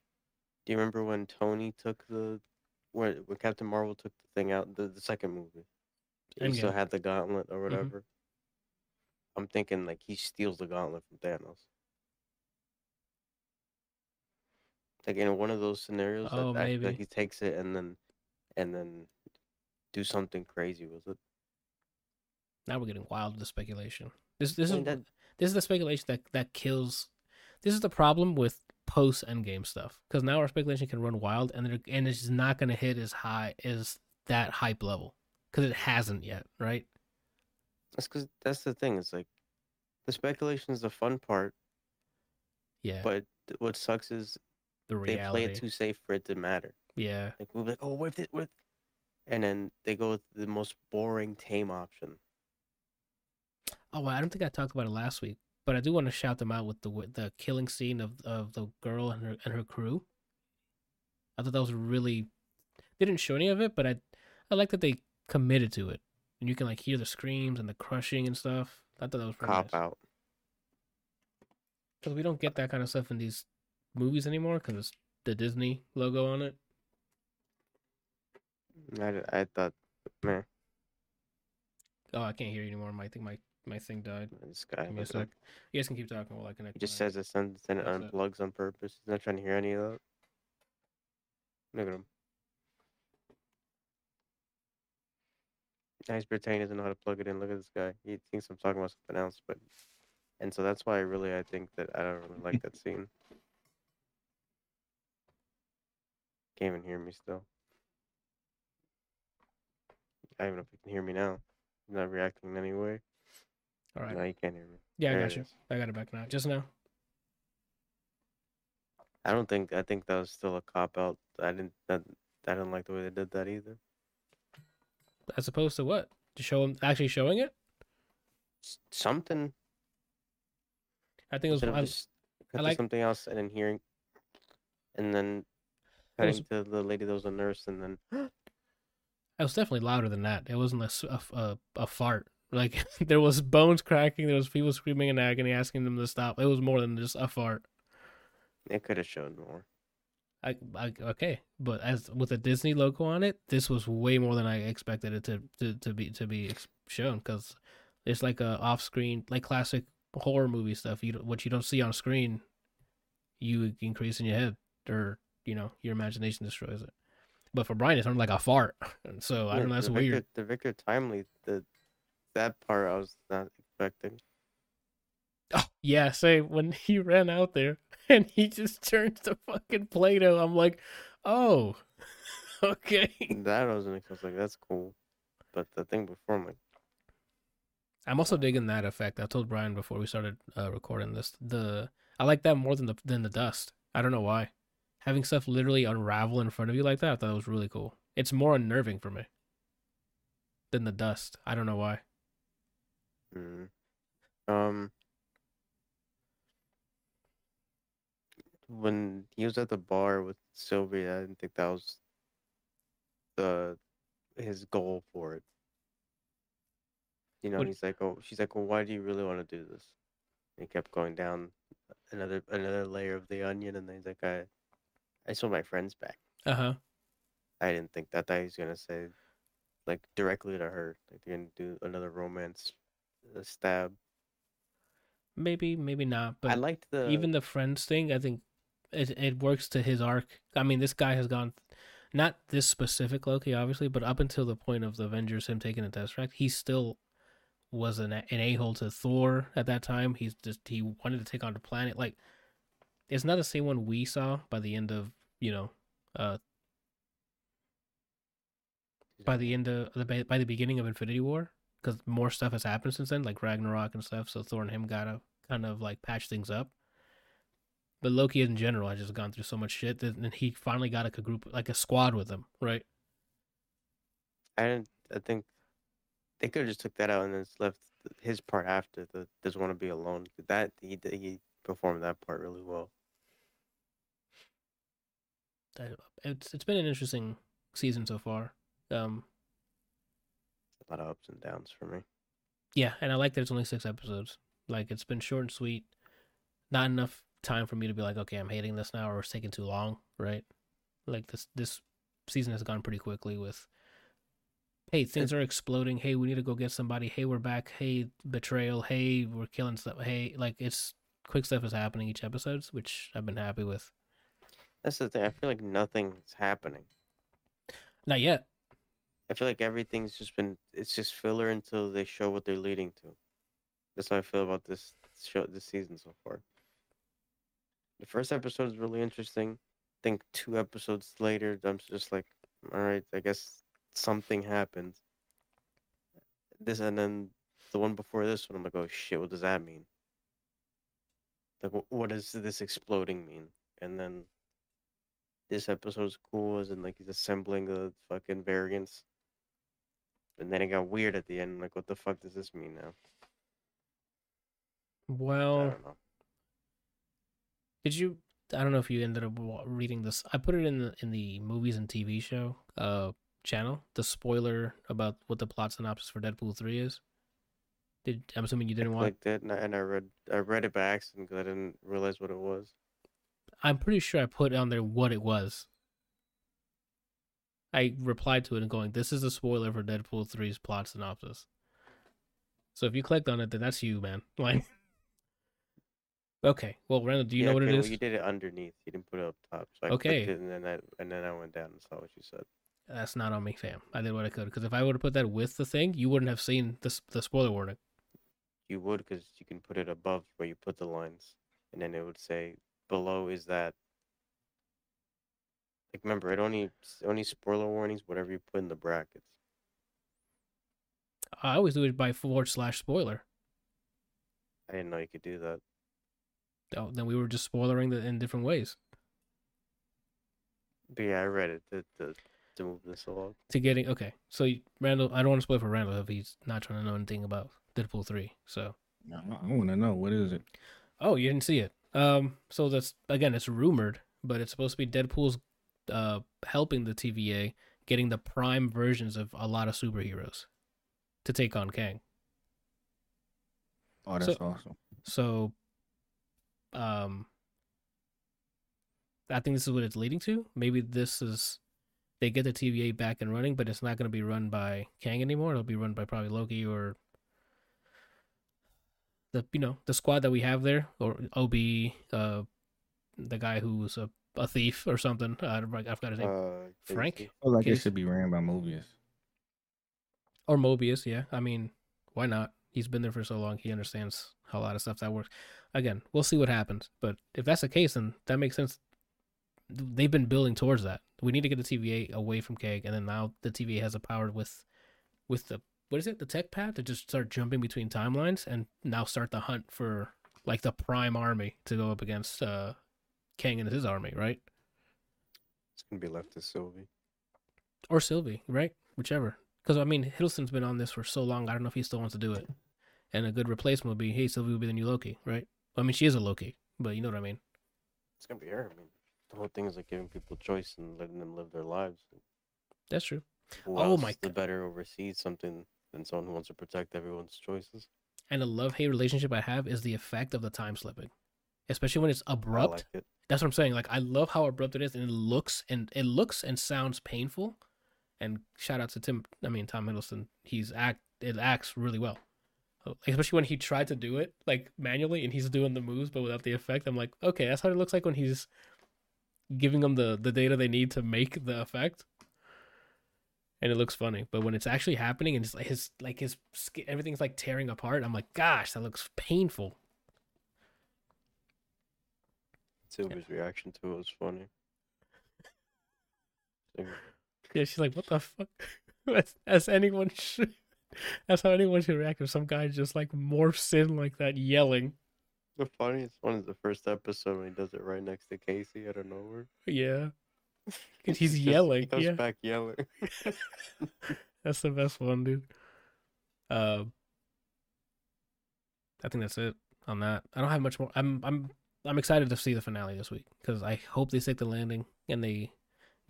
do you remember when Tony took the, when when Captain Marvel took the thing out the, the second movie? He still had the gauntlet or Mhm. whatever. I'm thinking like he steals the gauntlet from Thanos. Like in one of those scenarios, that- Oh, that, that, maybe. he takes it and then, and then, do something crazy with it. now we're getting wild with the speculation. This this I is mean, that, this is the speculation that that kills. This is the problem with post Endgame stuff because now our speculation can run wild and and it's not going to hit as high as that hype level because it hasn't yet, right? that's because that's the thing. It's like, the speculation is the fun part, Yeah. but what sucks is The reality. they play it too safe for it to matter. yeah. Like we'll be like, oh, what if it, what? And then they go with the most boring tame option. Oh, I don't think I talked about it last week, but I do want to shout them out with the the killing scene of of the girl and her and her crew. I thought that was really. They didn't show any of it, but I I like that they committed to it, and you can like hear the screams and the crushing and stuff. I thought that was pretty Cop nice. out. because we don't get that kind of stuff in these movies anymore because it's the Disney logo on it. I, I thought, man, Oh, I can't hear you anymore. I think my my thing died. this guy. Give me a sec. You guys can keep talking while I connect. He just says it and it What's that? unplugs on purpose. He's not trying to hear any of that. Look at him. Pretending he doesn't know how to plug it in. Look at this guy. He thinks I'm talking about something else, but and so that's why I really I think that I don't really like that [laughs] scene. Can't even hear me still. I don't even know if he can hear me now. He's not reacting in any way. All right. No, you can't hear me. Yeah, I There got you. is. I got it back now. Just now. I don't think I think that was still a cop out. I didn't that I didn't like the way they did that either. As opposed to what? To show him actually showing it? S- Something I think it was. I, just to like- something else and then hearing, and then It was- cutting to the lady that was a nurse, and then [gasps] it was definitely louder than that. It wasn't a a a fart. Like [laughs] there was bones cracking. There was people screaming in agony, asking them to stop. It was more than just a fart. it could have shown more. I, I okay, but as with a Disney logo on it, this was way more than I expected it to to, to be to be shown because it's like a off screen like classic horror movie stuff. You what you don't see on screen, you increase in your head, or you know your imagination destroys it. But for Brian, it sounded like a fart. [laughs] So I don't know. That's the weird. The Victor Timely, the that part I was not expecting. Oh yeah, say when [laughs] he ran out there [laughs] and he just turns to fucking Play-Doh. I'm like, oh, [laughs] okay. That I wasn't. Was like, that's cool, but the thing before, I'm like, I'm also digging that effect. I told Brian before we started uh, recording this. The I like that more than the than the dust. I don't know why. Having stuff literally unravel in front of you like that, I thought it was really cool. It's more unnerving for me than the dust. I don't know why. Mm. um, when he was at the bar with Sylvie, I didn't think that was the his goal for it. You know, What- he's like, oh, she's like, well, why do you really want to do this? And he kept going down another another layer of the onion, and then he's like, I, I just want my friends back. Uh huh. I didn't think that. I thought he was gonna say, like, directly to her, like they're gonna do another romance uh, stab. Maybe, maybe not. But I liked the even the friends thing, I think it it works to his arc. I mean, this guy has gone, not this specific Loki, obviously, but up until the point of the Avengers, him taking the Tesseract, he still was an an a hole to Thor at that time. He's just he wanted to take on the planet. Like, it's not the same one we saw by the end of you know, uh, by the end of the by the beginning of Infinity War, because more stuff has happened since then, like Ragnarok and stuff. So Thor and him gotta kind of like patch things up. But Loki in general has just gone through so much shit that and he finally got like a group, like a squad with him, right? I didn't. I think they could have just took that out and then left his part after the doesn't want to be alone. That he he performed that part really well. It's it's been an interesting season so far. Um, A lot of ups and downs for me. yeah, and I like that it's only six episodes. Like it's been short and sweet. Not enough time for me to be like, okay, I'm hating this now, or it's taking too long, right? Like this this season has gone pretty quickly with. Hey, things are exploding. Hey, we need to go get somebody. Hey, we're back. Hey, betrayal. Hey, we're killing stuff. Hey, like it's quick stuff is happening each episode, which I've been happy with. That's the thing. I feel like nothing's happening. Not yet. I feel like everything's just been it's just filler until they show what they're leading to. That's how I feel about this show this season so far. The first episode is really interesting. I think two episodes later I'm just like, all right, I guess something happened. This and then the one before this one I'm like, oh shit, what does that mean? like what does this exploding mean? And then this episode's cool as in like he's assembling the fucking variants. And then it got weird at the end. Like, what the fuck does this mean now? I Well, don't know. did you? I don't know if you ended up reading this. I put it in the in the movies and TV show uh channel. The spoiler about what the plot synopsis for Deadpool three is. Did I'm assuming you didn't I want? clicked it and I, and I read I read it by accident because I didn't realize what it was. I'm pretty sure I put on there what it was. I replied to it and going, "This is a spoiler for Deadpool 3's plot synopsis." So if you clicked on it, then that's you, man. [laughs] Like, okay, well, Randall, do you know what it well, you did it underneath. You didn't put it up top. So I Okay. it and then I and then I went down and saw what you said. That's not on me, fam. I did what I could because if I would have put that with the thing, you wouldn't have seen the the spoiler warning. You would because you can put it above where you put the lines, and then it would say below is that. Like remember, it only only spoiler warnings whatever you put in the brackets. I always do it by forward slash spoiler. I didn't know you could do that. Oh, then we were just spoilering the, in different ways But yeah, I read it to to, to move this along. to getting okay. So you- Randall, I don't want to spoil for Randall if he's not trying to know anything about Deadpool three. So I, I want to know what is it. Oh, you didn't see it. Um, so that's again, it's rumored, but it's supposed to be Deadpool's uh helping the TVA getting the prime versions of a lot of superheroes to take on Kang. Oh, that's So- awesome. So, um, I think this is what it's leading to. Maybe this is they get the TVA back and running, but it's not going to be run by Kang anymore. It'll be run by probably Loki or the you know the squad that we have there, or Ob, uh, the guy who was a, a thief or something. Uh, I forgot his name. Uh, Frank? Casey. I feel like it should be ran by Mobius. or Mobius. Yeah, I mean, why not? He's been there for so long. He understands how a lot of stuff that works. Again, we'll see what happens. But if that's the case, then that makes sense. They've been building towards that. We need to get the TVA away from Kang, and then now the TVA has the power with, with the what is it, the tech pad to just start jumping between timelines, and now start the hunt for like the prime army to go up against uh, Kang and his army, right? It's gonna be left to Sylvie. or Sylvie, right? Whichever. Because I mean, Hiddleston's been on this for so long. I don't know if he still wants to do it. And a good replacement would be, hey, Sylvie would be the new Loki, right? I mean, she is a Loki, but you know what I mean. It's gonna be her. I mean, the whole thing is like giving people choice and letting them live their lives. That's true. Who Oh else my the better oversees something than someone who wants to protect everyone's choices. And a love hate relationship I have is the effect of the time slipping, especially when it's abrupt. like it. That's what I'm saying. Like I love how abrupt it is, and it looks and it looks and sounds painful. And shout out to Tim. I mean Tom Hiddleston. He's act. It acts really well, Uh, especially when he tried to do it like manually, and he's doing the moves but without the effect. I'm like, okay, that's how it looks like when he's giving them the the data they need to make the effect. And it looks funny, but when it's actually happening and it's like his like his skin, everything's like tearing apart. I'm like, gosh, that looks painful. Sylvie's reaction to it was funny. Yeah, she's like, "What the fuck?" [laughs] As, as anyone should. That's how anyone should react if some guy just like morphs in like that, yelling. The funniest one is the first episode when he does it right next to Casey out of nowhere. Yeah, because [laughs] he's Just- yelling, He yeah. back yelling. [laughs] that's the best one, dude. Uh, I think that's it on that. I don't have much more. I'm I'm I'm excited to see the finale this week because I hope they stick the landing and they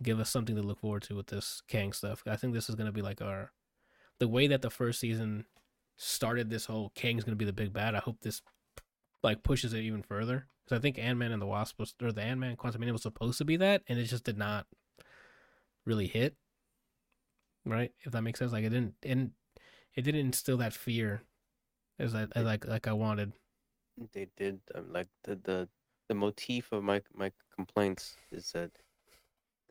give us something to look forward to with this Kang stuff. I think this is gonna be like our the way that the first season started. This whole Kang's gonna be the big bad. I hope this like pushes it even further because I think Ant Man and the Wasp was or the Ant Man Quantumania was supposed to be that, and it just did not really hit. Right, if that makes sense. Like it didn't, and it didn't instill that fear as I as like like I wanted. They did um, like the, the the motif of my my complaints is that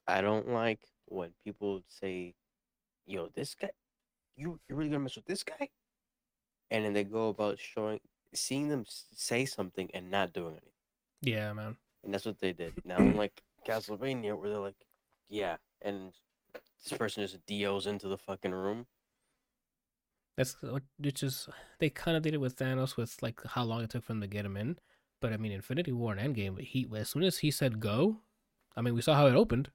I don't like when people say, "Yo, this guy, you you really gonna mess with this guy," and then they go about showing, seeing them say something and not doing anything, Yeah, man. and that's what they did. [clears throat] Now, like Castlevania, where they're like, "Yeah," and this person just DOs into the fucking room. That's what which is they kind of did it with Thanos with like how long it took for them to get him in, But I mean, Infinity War and Endgame, he as soon as he said go, I mean, we saw how it opened.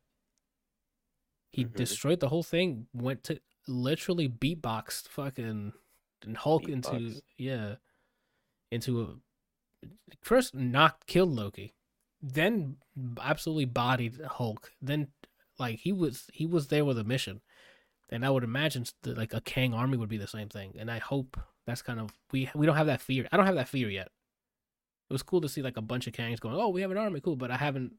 He Mhm. destroyed the whole thing. Went to literally beatboxed fucking and Hulk into yeah, into a first knocked killed Loki, then absolutely bodied Hulk. Then like he was he was there with a mission, and I would imagine that like a Kang army would be the same thing. And I hope that's kind of we we don't have that fear. I don't have that fear yet. It was cool to see like a bunch of Kangs going, oh, we have an army, cool. But I haven't.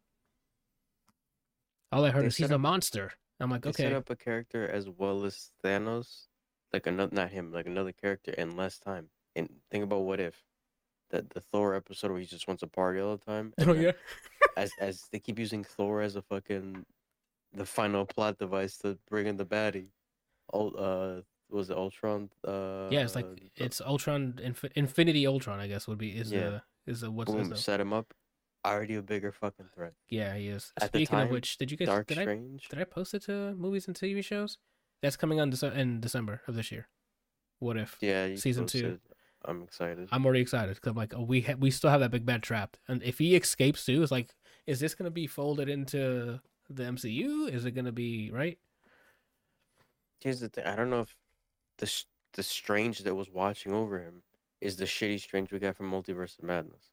All I heard They is he's set a monster. I'm like, They set up a character as well as Thanos, like another not him, like another character in less time. And think about what if that the Thor episode where he just wants to party all the time. [laughs] oh yeah, As as they keep using Thor as a fucking the final plot device to bring in the baddie. Oh, uh, was it Ultron? Uh, yeah. It's like the- it's Ultron, Infi- Infinity Ultron. I guess would be is Yeah. the is the what's boom, this? set him up. Already a bigger fucking threat. Yeah, he is. At the Speaking of which, did you guys Dark did I Strange. did I post it to movies and TV shows? That's coming on Dece- in December of this year. What if? Yeah, season two. posted. I'm excited. I'm already excited because I'm like, oh, we ha- we still have that big bad trapped, and if he escapes too, it's like, is this gonna be folded into the MCU? Is it gonna be right? Here's the thing. I don't know if the sh- the Strange that was watching over him is the shitty Strange we got from Multiverse of Madness.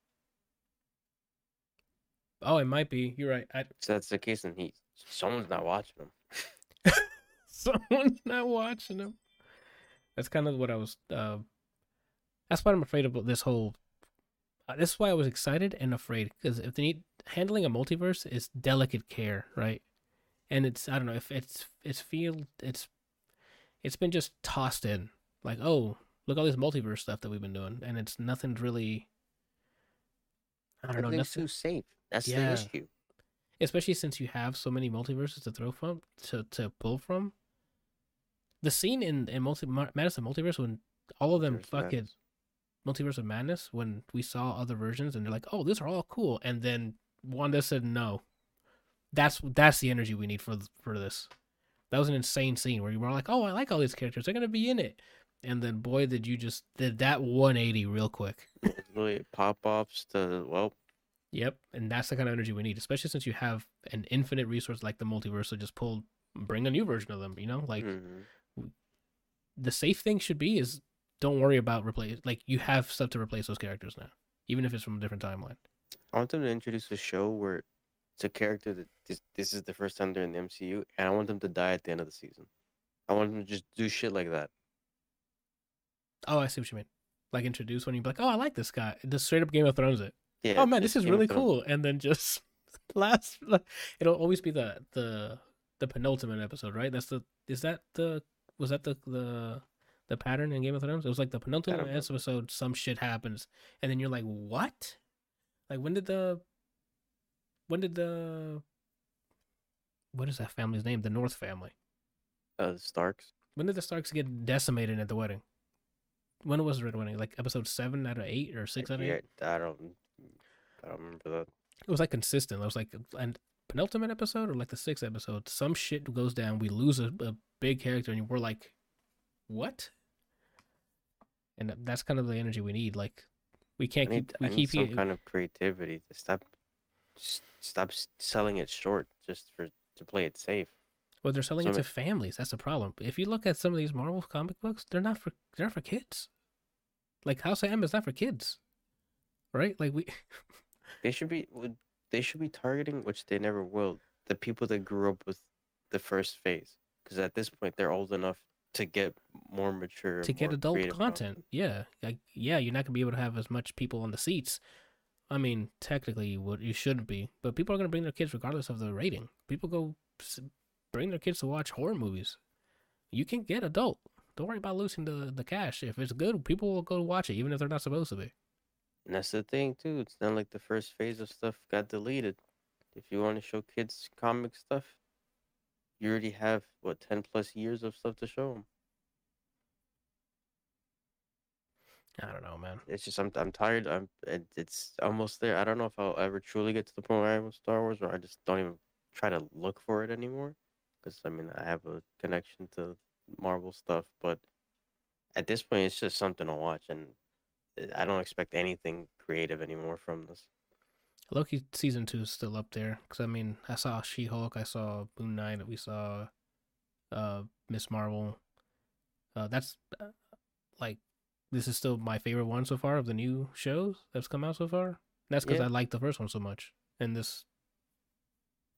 Oh, it might be. You're right. I, So that's the case, then he someone's not watching him. [laughs] someone's not watching him. That's kind of what I was. Uh, that's what I'm afraid about this whole. Uh, this is why I was excited and afraid because if they need handling a multiverse is delicate care, right? And it's I don't know if it's it's feel it's it's been just tossed in like oh look all this multiverse stuff that we've been doing and it's nothing really. I don't know. Nothing, too safe. That's Yeah. the issue. especially since you have so many multiverses to throw from to to pull from. The scene in in multi Madness and Multiverse when all of them fucking Madness. Multiverse of Madness when we saw other versions and they're like, oh, these are all cool, and then Wanda said no. That's that's the energy we need for for this. That was an insane scene where you were like, oh, I like all these characters, they're gonna be in it, and then boy, did you just did that 180 real quick. Really pop offs to well, Yep, and that's the kind of energy we need, especially since you have an infinite resource like the multiverse to just pull, bring a new version of them. You know, like mhm. the safe thing should be is don't worry about replace. Like you have stuff to replace those characters now, even if it's from a different timeline. I want them to introduce a show where it's a character that this, this is the first time they're in the MCU, and I want them to die at the end of the season. I want them to just do shit like that. Oh, I see what you mean. Like introduce when you be like, oh, I like this guy. Just straight up Game of Thrones it. Yeah. oh man, this is Game really cool. And then just [laughs] last, it'll always be the the the penultimate episode, right? That's the is that the was that the the the pattern in Game of Thrones? It was like the penultimate episode, some shit happens, and then you're like, what? Like when did the when did the what is that family's name? The North family. Uh, the Starks. When did the Starks get decimated at the wedding? When was the red wedding? Like episode seven out of eight or six out of eight? Yeah, I don't. I don't remember that. it was like consistent. It was like and penultimate episode or like the sixth episode. Some shit goes down. We lose a, a big character, and we're like, "What?" And that's kind of the energy we need. Like, we can't need, keep we I need keep some it- kind of creativity to stop. Stop selling it short just for to play it safe. well, they're selling it some- to families. That's the problem. If you look at some of these Marvel comic books, they're not for they're not for kids. Like House of M is not for kids, right? Like we. [laughs] They should be. would- They should be targeting, which they never will, the people that grew up with the first phase. Because at this point, they're old enough to get more mature. to get adult creative content. Yeah, like yeah, you're not gonna be able to have as much people on the seats. I mean, technically, you would you shouldn't be, but people are gonna bring their kids regardless of the rating. People go bring their kids to watch horror movies. You can get adult. Don't worry about losing the the cash. If it's good, people will go watch it, even if they're not supposed to be. And that's the thing too. It's not like the first phase of stuff got deleted. If you want to show kids comic stuff, you already have what ten plus years of stuff to show them. I don't know, man. It's just I'm I'm tired. I'm it, it's almost there. I don't know if I'll ever truly get to the point where I am with Star Wars, or I just don't even try to look for it anymore. Because I mean, I have a connection to Marvel stuff, but at this point, it's just something to watch, and eh, I don't expect anything creative anymore from this. Loki season two is still up there because I mean I saw She Hulk, I saw Moon Knight, we saw uh Miss Marvel. Uh, that's uh, like this is still my favorite one so far of the new shows that's come out so far. That's because Yeah. I like the first one so much, and this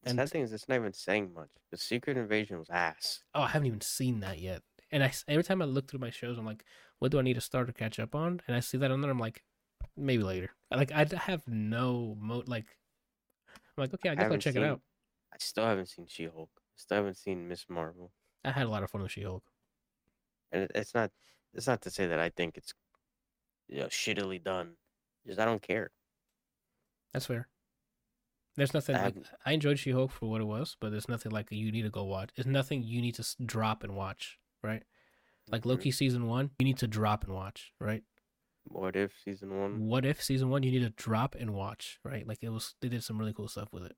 And- sad thing is, it's not even saying much. The Secret Invasion was ass. oh I haven't even seen that yet. And I every time I look through my shows, I'm like, what do I need to start to catch up on? And I see that on there, I'm like, maybe later. Like I have no mo like. I'm like, okay, I guess I'll check seen- it out. I still haven't seen She Hulk. I Still haven't seen Miss Marvel. I had a lot of fun with She Hulk. And it's not. It's not to say that I think it's, you know, shittily done. Just I don't care. That's fair. There's nothing I like I enjoyed She Hulk for what it was, but there's nothing like you need to go watch. It's nothing you need to s- drop and watch, right? Like Mhm. Loki season one, you need to drop and watch, right? What if season one? What if season one, you need to drop and watch, right? Like it was, they did some really cool stuff with it.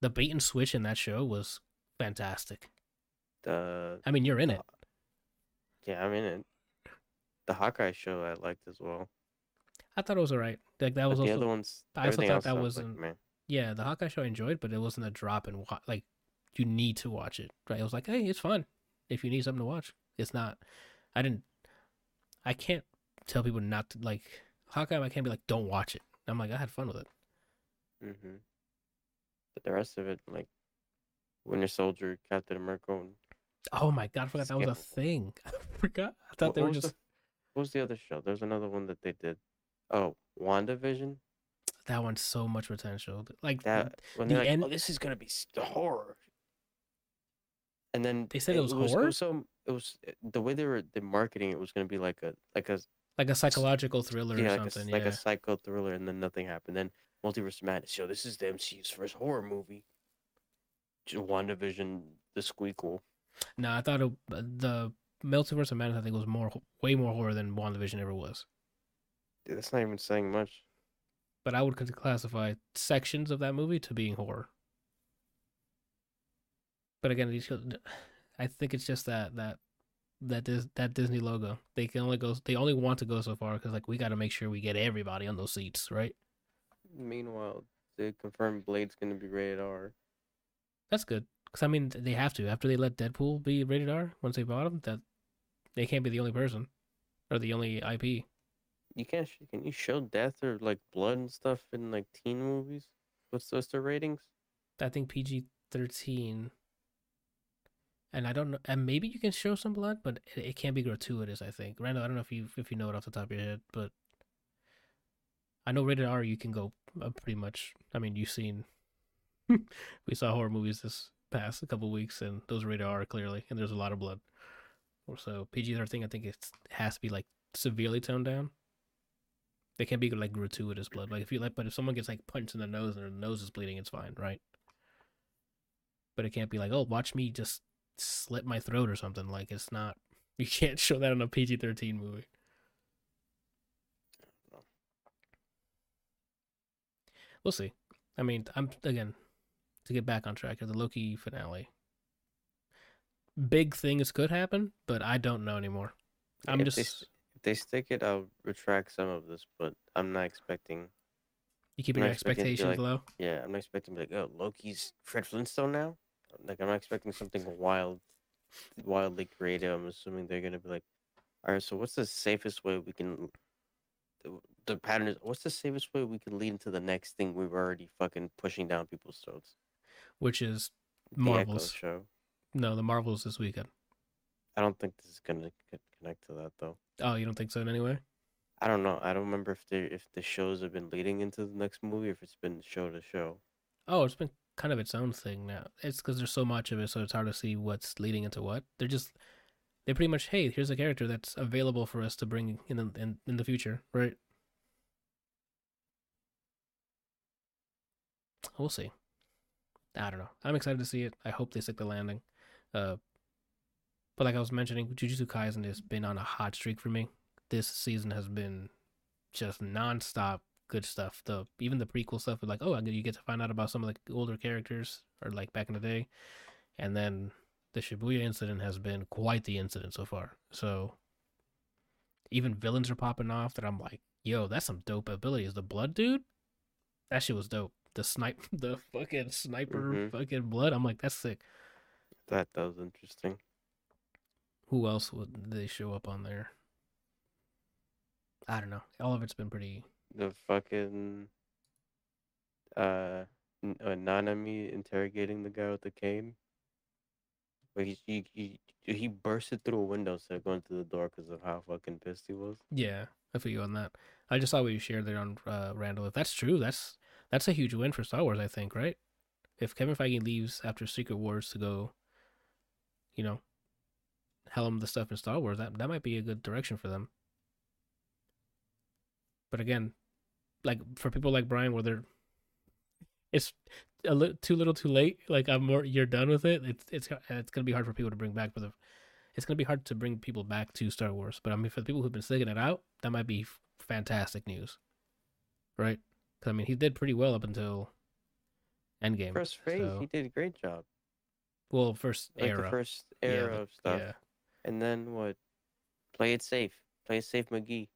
The bait and switch in that show was fantastic. The I mean, you're in it. yeah, I'm in it. The Hawkeye show I liked as well. I thought it was alright. Like that was but the also, other ones, I also thought that like, wasn't- man. yeah, the Hawkeye show I enjoyed, but it wasn't a drop and watch. Like you need to watch it, right? It was like, hey, it's fun if you need something to watch. It's not. I didn't. I can't tell people not to like Hawkeye. I can't be like, don't watch it. I'm like, I had fun with it. hmm But the rest of it, like Winter Soldier, Captain America, and Oh my god, I forgot that was a thing. [laughs] I forgot. I thought what, they were was just the, what was the other show? There's another one that they did. Oh, WandaVision. that one's so much potential. Like That when the like, end- oh, this is gonna be the horror. And then They said it was It horror? was so it was the way they were the marketing. It was gonna be like a like a like a psychological thriller yeah or like, a, something. like yeah. a psycho thriller, and then nothing happened. Then Multiverse Madness. Yo, this is the MCU's first horror movie. WandaVision, the squeakle. No, I thought it, uh, the Multiverse of Madness I think was more way more horror than WandaVision ever was. Dude, that's not even saying much. But I would classify sections of that movie to being horror. But again, uh, I think it's just that that that Dis, that Disney logo. They can only go. They only want to go so far because like we got to make sure we get everybody on those seats, right? Meanwhile, they confirmed Blade's gonna be rated R. That's good because I mean they have to after they let Deadpool be rated R once they bought him. That they can't be the only person or the only IP. You can't. Can you show death or like blood and stuff in like teen movies? What's those the ratings? I think PG thirteen. And I don't know, and maybe you can show some blood, but it, it can't be gratuitous. I think, Randall. I don't know if you if you know it off the top of your head, but I know rated R you can go uh, pretty much. I mean, you've seen, [laughs] we saw horror movies this past a couple weeks, and those are rated R clearly, and there's a lot of blood. Or so PG thirteen, I think it has to be like severely toned down. They can't be like gratuitous blood. Like if you like, but if someone gets like punched in the nose and their nose is bleeding, it's fine, right? But it can't be like, oh, watch me just slit my throat or something. Like it's not. [laughs] You can't show that in a PG thirteen movie. We'll see. I mean, I'm again to get back on track of the Loki finale. Big things could happen, but I don't know anymore. I'm if just st- if they stick it, I'll retract some of this, but I'm not expecting. you keeping your not expecting it to be expectations like- low. Yeah, I'm not expecting to be like, oh, Loki's Fred Flintstone now. Like, I'm not expecting something wild, wildly creative. I'm assuming they're gonna be like, all right, so what's the safest way we can? The, the pattern is, what's the safest way we can lead into the next thing we've already fucking pushing down people's throats? which is The Marvels. show. No, the Marvels this weekend. I don't think this is gonna connect to that though. Oh, you don't think so in any way? I don't know. I don't remember if they if the shows have been leading into the next movie, or if it's been show to show. Oh, it's been kind of its own thing now. It's because there's so much of it, so it's hard to see what's leading into what. They're just they pretty much, hey, here's a character that's available for us to bring in the, in in the future, right? We'll see. I don't know. I'm excited to see it. I hope they stick the landing. Uh, but like I was mentioning, Jujutsu Kaisen has been on a hot streak for me. This season has been just nonstop good stuff. The even the prequel stuff like, oh, you get to find out about some of the older characters or like back in the day, and then the Shibuya incident has been quite the incident so far. So even villains are popping off that I'm like, yo, that's some dope abilities. The blood dude, that shit was dope. The snipe, [laughs] the fucking sniper, Mhm. fucking blood. I'm like, that's sick. That that was interesting. Who else would they show up on there? I don't know. All of it's been pretty. The fucking uh, uh Nanami interrogating the guy with the cane. But he he he, he bursted through a window instead of going through the door because of how fucking pissed he was. Yeah, I feel you on that. I just saw what you shared there on uh, Randall. If that's true, that's that's a huge win for Star Wars. I think, right? If Kevin Feige leaves after Secret Wars to go, you know, helm the stuff in Star Wars, that that might be a good direction for them. But again, like for people like Brian, where they're, it's a little too little, too late. Like I'm more, you're done with it. It's it's it's gonna be hard for people to bring back for the it's gonna be hard to bring people back to Star Wars. But I mean, for the people who've been sticking it out, that might be fantastic news, right? Because I mean, he did pretty well up until Endgame. First phase, so- he did a great job. well, first Like era, the first Yeah, era the- of stuff, Yeah. and then what? Play it safe. Play it safe, McGee.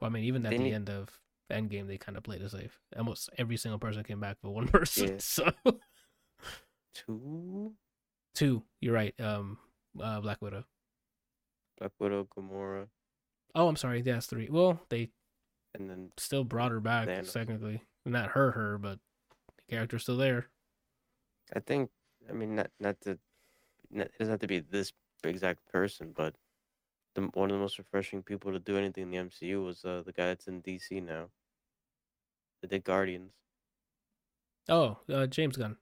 Well, I mean, even at the need- end of Endgame, they kind of played it safe. Almost every single person came back but one [laughs] person. Yeah. So Two two, you're right. Um, uh, Black Widow. Black Widow, Gamora, Oh, I'm sorry. That's three. Well, they and then still brought her back Thanos. technically. Not her, her, but the character's still there. I think I mean not not to not, it doesn't have to be this exact person, but the one of the most refreshing people to do anything in the MCU was uh, the guy that's in DC now. That did Guardians. Oh, uh, James Gunn.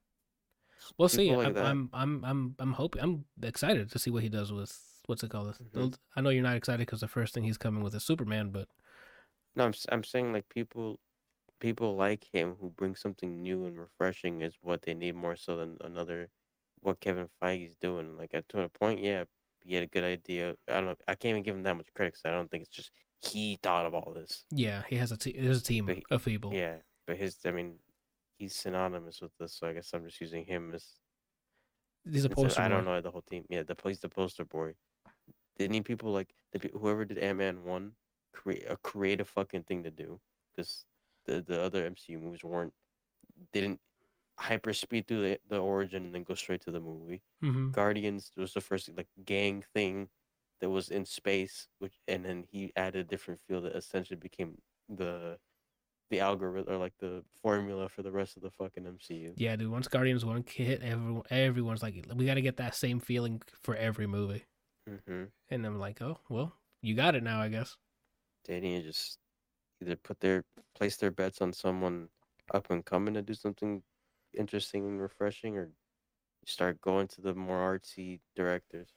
We'll see. Like I'm. I'm, I'm, I'm, I'm hoping. I'm excited to see what he does with what's it called. Mhm. I know you're not excited because the first thing he's coming with is Superman, but No, I'm I'm saying like people people like him who bring something new and refreshing is what they need more so than another what Kevin Feige's doing. Like at to a point, yeah, he had a good idea. I don't know. I can't even give him that much credit 'cause I don't think it's just he thought of all this. yeah, he has a te- there's a team he- of people. Yeah, but his, I mean, he's synonymous with this, so I guess I'm just using him as. He's a poster I don't know the whole team. Yeah, the he's the poster boy. They need people like the whoever did Ant Man one, uh, create a creative fucking thing to do, because the the other MCU movies weren't didn't hyper speed through the, the origin and then go straight to the movie. hmm Guardians was the first like gang thing that was in space, which and then he added a different feel that essentially became the the algorithm or like the formula for the rest of the fucking MCU. Yeah, dude. Once Guardians one hit, everyone, everyone's like, we got to get that same feeling for every movie. Mm-hmm. And I'm like, oh well, you got it now, I guess. To just either put their place their bets on someone up and coming to do something interesting and refreshing, or start going to the more artsy directors.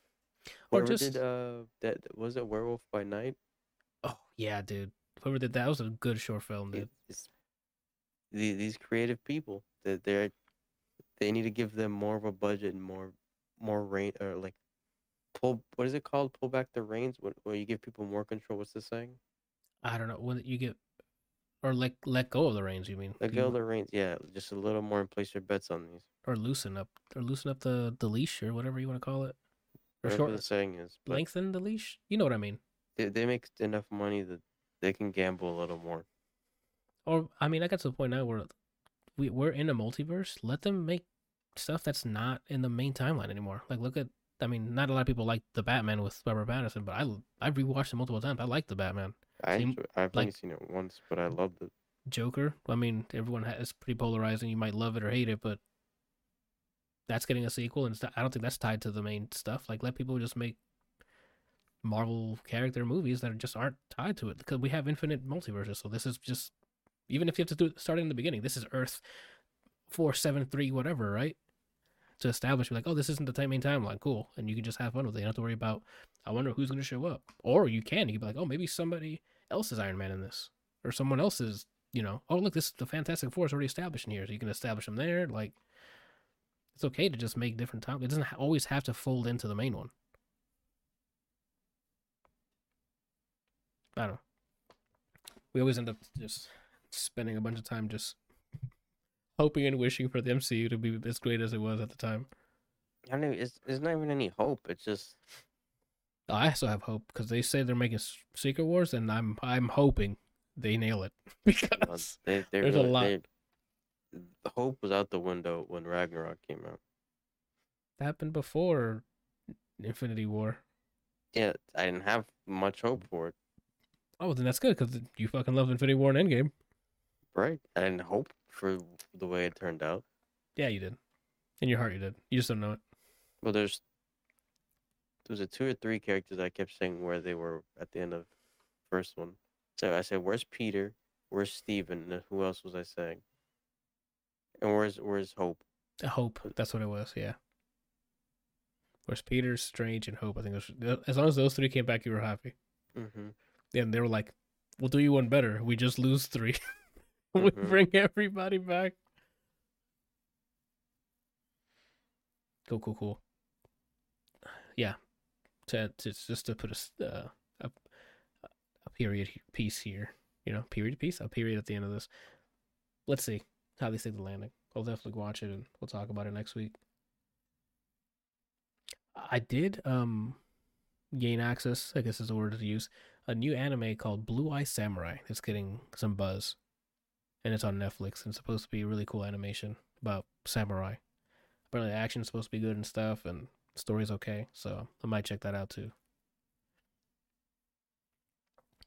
Or Whoever just- did uh that was it Werewolf by Night? Oh yeah, dude. Whoever did that was a good short film, dude. It's the, these creative people that they're they need to give them more of a budget and more more reign or like pull what is it called pull back the reins when, where you give people more control what's the saying I don't know when you get or let let go of the reins. You mean let go of mm-hmm. the reins yeah just a little more and place your bets on these or loosen up or loosen up the the leash or whatever you want to call it or whatever short the saying is lengthen the leash. You know what I mean? they, they make enough money that they can gamble a little more Or I mean, I got to the point now where we we're in a multiverse. Let them make stuff that's not in the main timeline anymore. Like look at. I mean, not a lot of people like the Batman with Robert Pattinson, but I I've rewatched it multiple times. I like the Batman. I Seem- enjoy, I've only seen it once but I loved it Joker. I mean, everyone has pretty polarizing. You might love it or hate it, but that's getting a sequel, and not- I don't think that's tied to the main stuff. Like, let people just make Marvel character movies that just aren't tied to it because we have infinite multiverses. So this is just even if you have to do it starting in the beginning, this is Earth four seven three whatever, right? To establish like, oh, this isn't the main timeline, cool, and you can just have fun with it. You don't have to worry about. I wonder who's going to show up, or you can. You can be like, oh, maybe somebody else is Iron Man in this, or someone else is you know, oh look, this the Fantastic Four is already established in here, so you can establish them there. Like, it's okay to just make different time. It doesn't always have to fold into the main one. I don't know. We always end up just spending a bunch of time just hoping and wishing for the MCU to be as great as it was at the time. I don't know it's, there's not even any hope it's just I also have hope because they say they're making Secret Wars, and I'm I'm hoping they nail it [laughs] because they, there's a really- lot. they- the hope was out the window when Ragnarok came out. that happened before Infinity War. Yeah, I didn't have much hope for it. Oh, then that's good because you fucking love Infinity War and Endgame. Right. I didn't hope for the way it turned out. Yeah, you did. In your heart, you did. You just don't know it. Well, there's there was a two or three characters I kept saying where they were at the end of first one. So I said, "Where's Peter? Where's Steven? And who else was I saying? And where's where's Hope? Uh, Hope. That's what it was. Yeah. Where's Peter, Strange, and Hope? I think those, as long as those three came back, you were happy. Mm-hmm. And they were like, "We'll do you one better. We just lose three. [laughs] we Mhm. bring everybody back." Cool, cool, cool. Yeah, to, to just to put a uh, a a period piece here, you know, period piece, a period at the end of this. Let's see how they stick the landing. I'll definitely watch it and we'll talk about it next week. I did um gain access, I guess is the word to use, a new anime called Blue Eye Samurai. It's getting some buzz. And it's on Netflix and it's supposed to be a really cool animation about samurai. Apparently the action's supposed to be good and stuff and story's okay, so I might check that out too.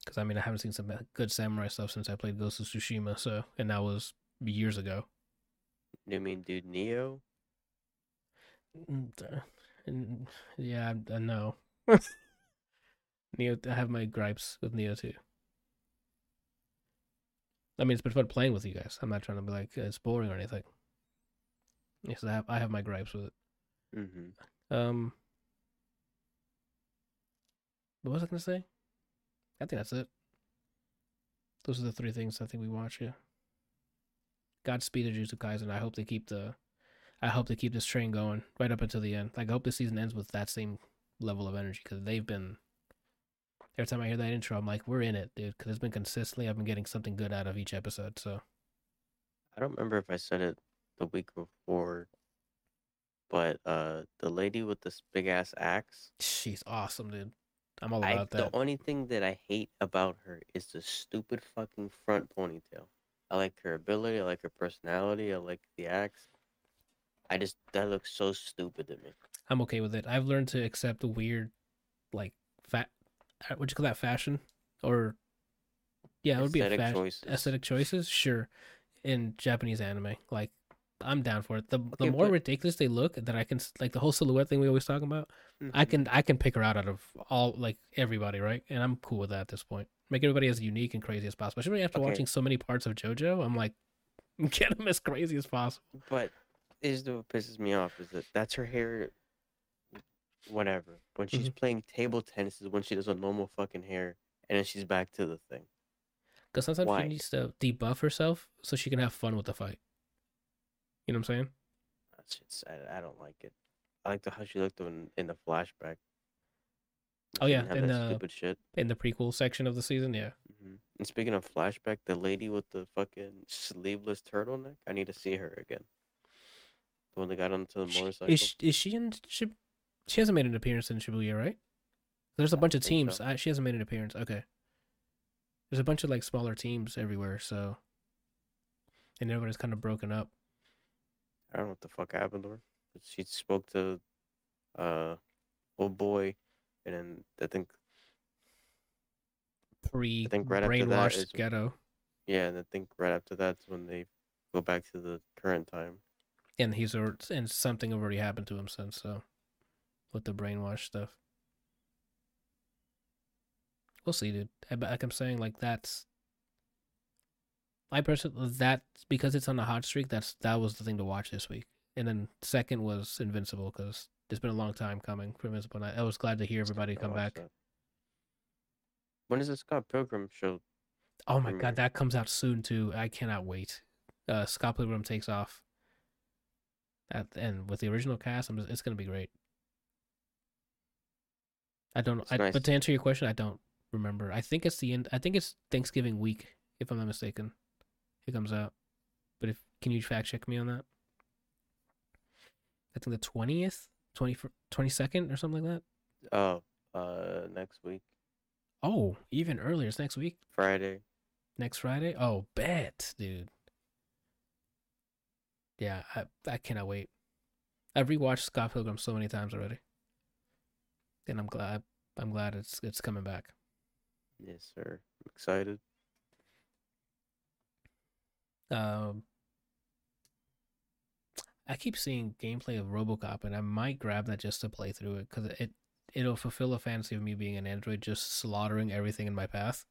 Cause I mean I haven't seen some good samurai stuff since I played Ghost of Tsushima, so and that was years ago. You mean dude Nioh? Uh, Yeah, I, I know. [laughs] Nioh, I have my gripes with Nioh too. I mean, it's been fun playing with you guys. I'm not trying to be like uh, it's boring or anything. Yes, I have I have my gripes with it. Mm-hmm. Um, what was I gonna say? I think that's it. Those are the three things I think we watch. Yeah. Godspeed to Jujutsu Kaisen. I hope they keep the, I hope they keep this train going right up until the end. Like I hope this season ends with that same level of energy because they've been. Every time I hear that intro, I'm like, we're in it, dude. Because it's been consistently, I've been getting something good out of each episode. So I don't remember if I said it the week before, but uh, the lady with this big ass axe. she's awesome, dude. I'm all I, about the that. only thing that I hate about her is the stupid fucking front ponytail. I like her ability. I like her personality. I like the axe. I just that looks so stupid to me. I'm okay with it. I've learned to accept the weird, like fat. What you call that? Fashion or yeah, it would be a Aesthetic fashion choices. aesthetic choices. Sure, in Japanese anime, like I'm down for it. The the Okay, more but- ridiculous they look, that I can like the whole silhouette thing we always talk about. I Mhm. can I can pick her out out of all like everybody, right? And I'm cool with that at this point. Make everybody as unique and crazy as possible. Especially after Okay. watching so many parts of JoJo, I'm like, [laughs] get them as crazy as possible. But is the what pisses me off is that that's her hair. Whatever. When she's Mm-hmm. playing table tennis is when she does a normal fucking hair, and then she's back to the thing. Because sometimes Why? she needs to debuff herself so she can have fun with the fight. You know what I'm saying? That's just, I, I don't like it. I like the how she looked in, in the flashback. Oh, yeah, in the- stupid shit. In the prequel section of the season, yeah. hmm And speaking of flashback, the lady with the fucking sleeveless turtleneck, I need to see her again. The one that got onto the Sh- motorcycle. Is she, is she in Shib- She hasn't made an appearance in Shibuya, right? There's a I bunch of teams. so. I, she hasn't made an appearance. Okay. There's a bunch of like smaller teams everywhere, so and everybody's kind of broken up. I don't know what the fuck happened to her. But she spoke to uh old boy and then I think Pre think right after that brainwashed ghetto, yeah, and I think right after that's when they go back to the current time. and he's and something already happened to him since. So with the brainwash stuff, we'll see, dude. I- Like I'm saying, like that's. I personally that because it's on a hot streak. That's that was the thing to watch this week. And then second was Invincible because it's been a long time coming for Invincible. And I, I was glad to hear everybody come back. that. When is the Scott Pilgrim show? Oh my premiere? god, that comes out soon too. I cannot wait. Uh, Scott Pilgrim takes off. That and with the original cast, I'm just, it's gonna be great. I don't. I, nice. But to answer your question, I don't remember. I think it's the end. I think it's Thanksgiving week, if I'm not mistaken. It comes out. But if can you fact check me on that? I think the twentieth, 20, 22nd or something like that. Oh, uh next week, Oh, even earlier. It's next week. Friday. Next Friday. Oh, bet, dude. Yeah, I I cannot wait. I've rewatched Scott Pilgrim so many times already, and I'm glad I'm glad it's it's coming back. Yes, sir. I'm excited. Um, I keep seeing gameplay of RoboCop, and I might grab that just to play through it because it it'll fulfill a fantasy of me being an android, just slaughtering everything in my path.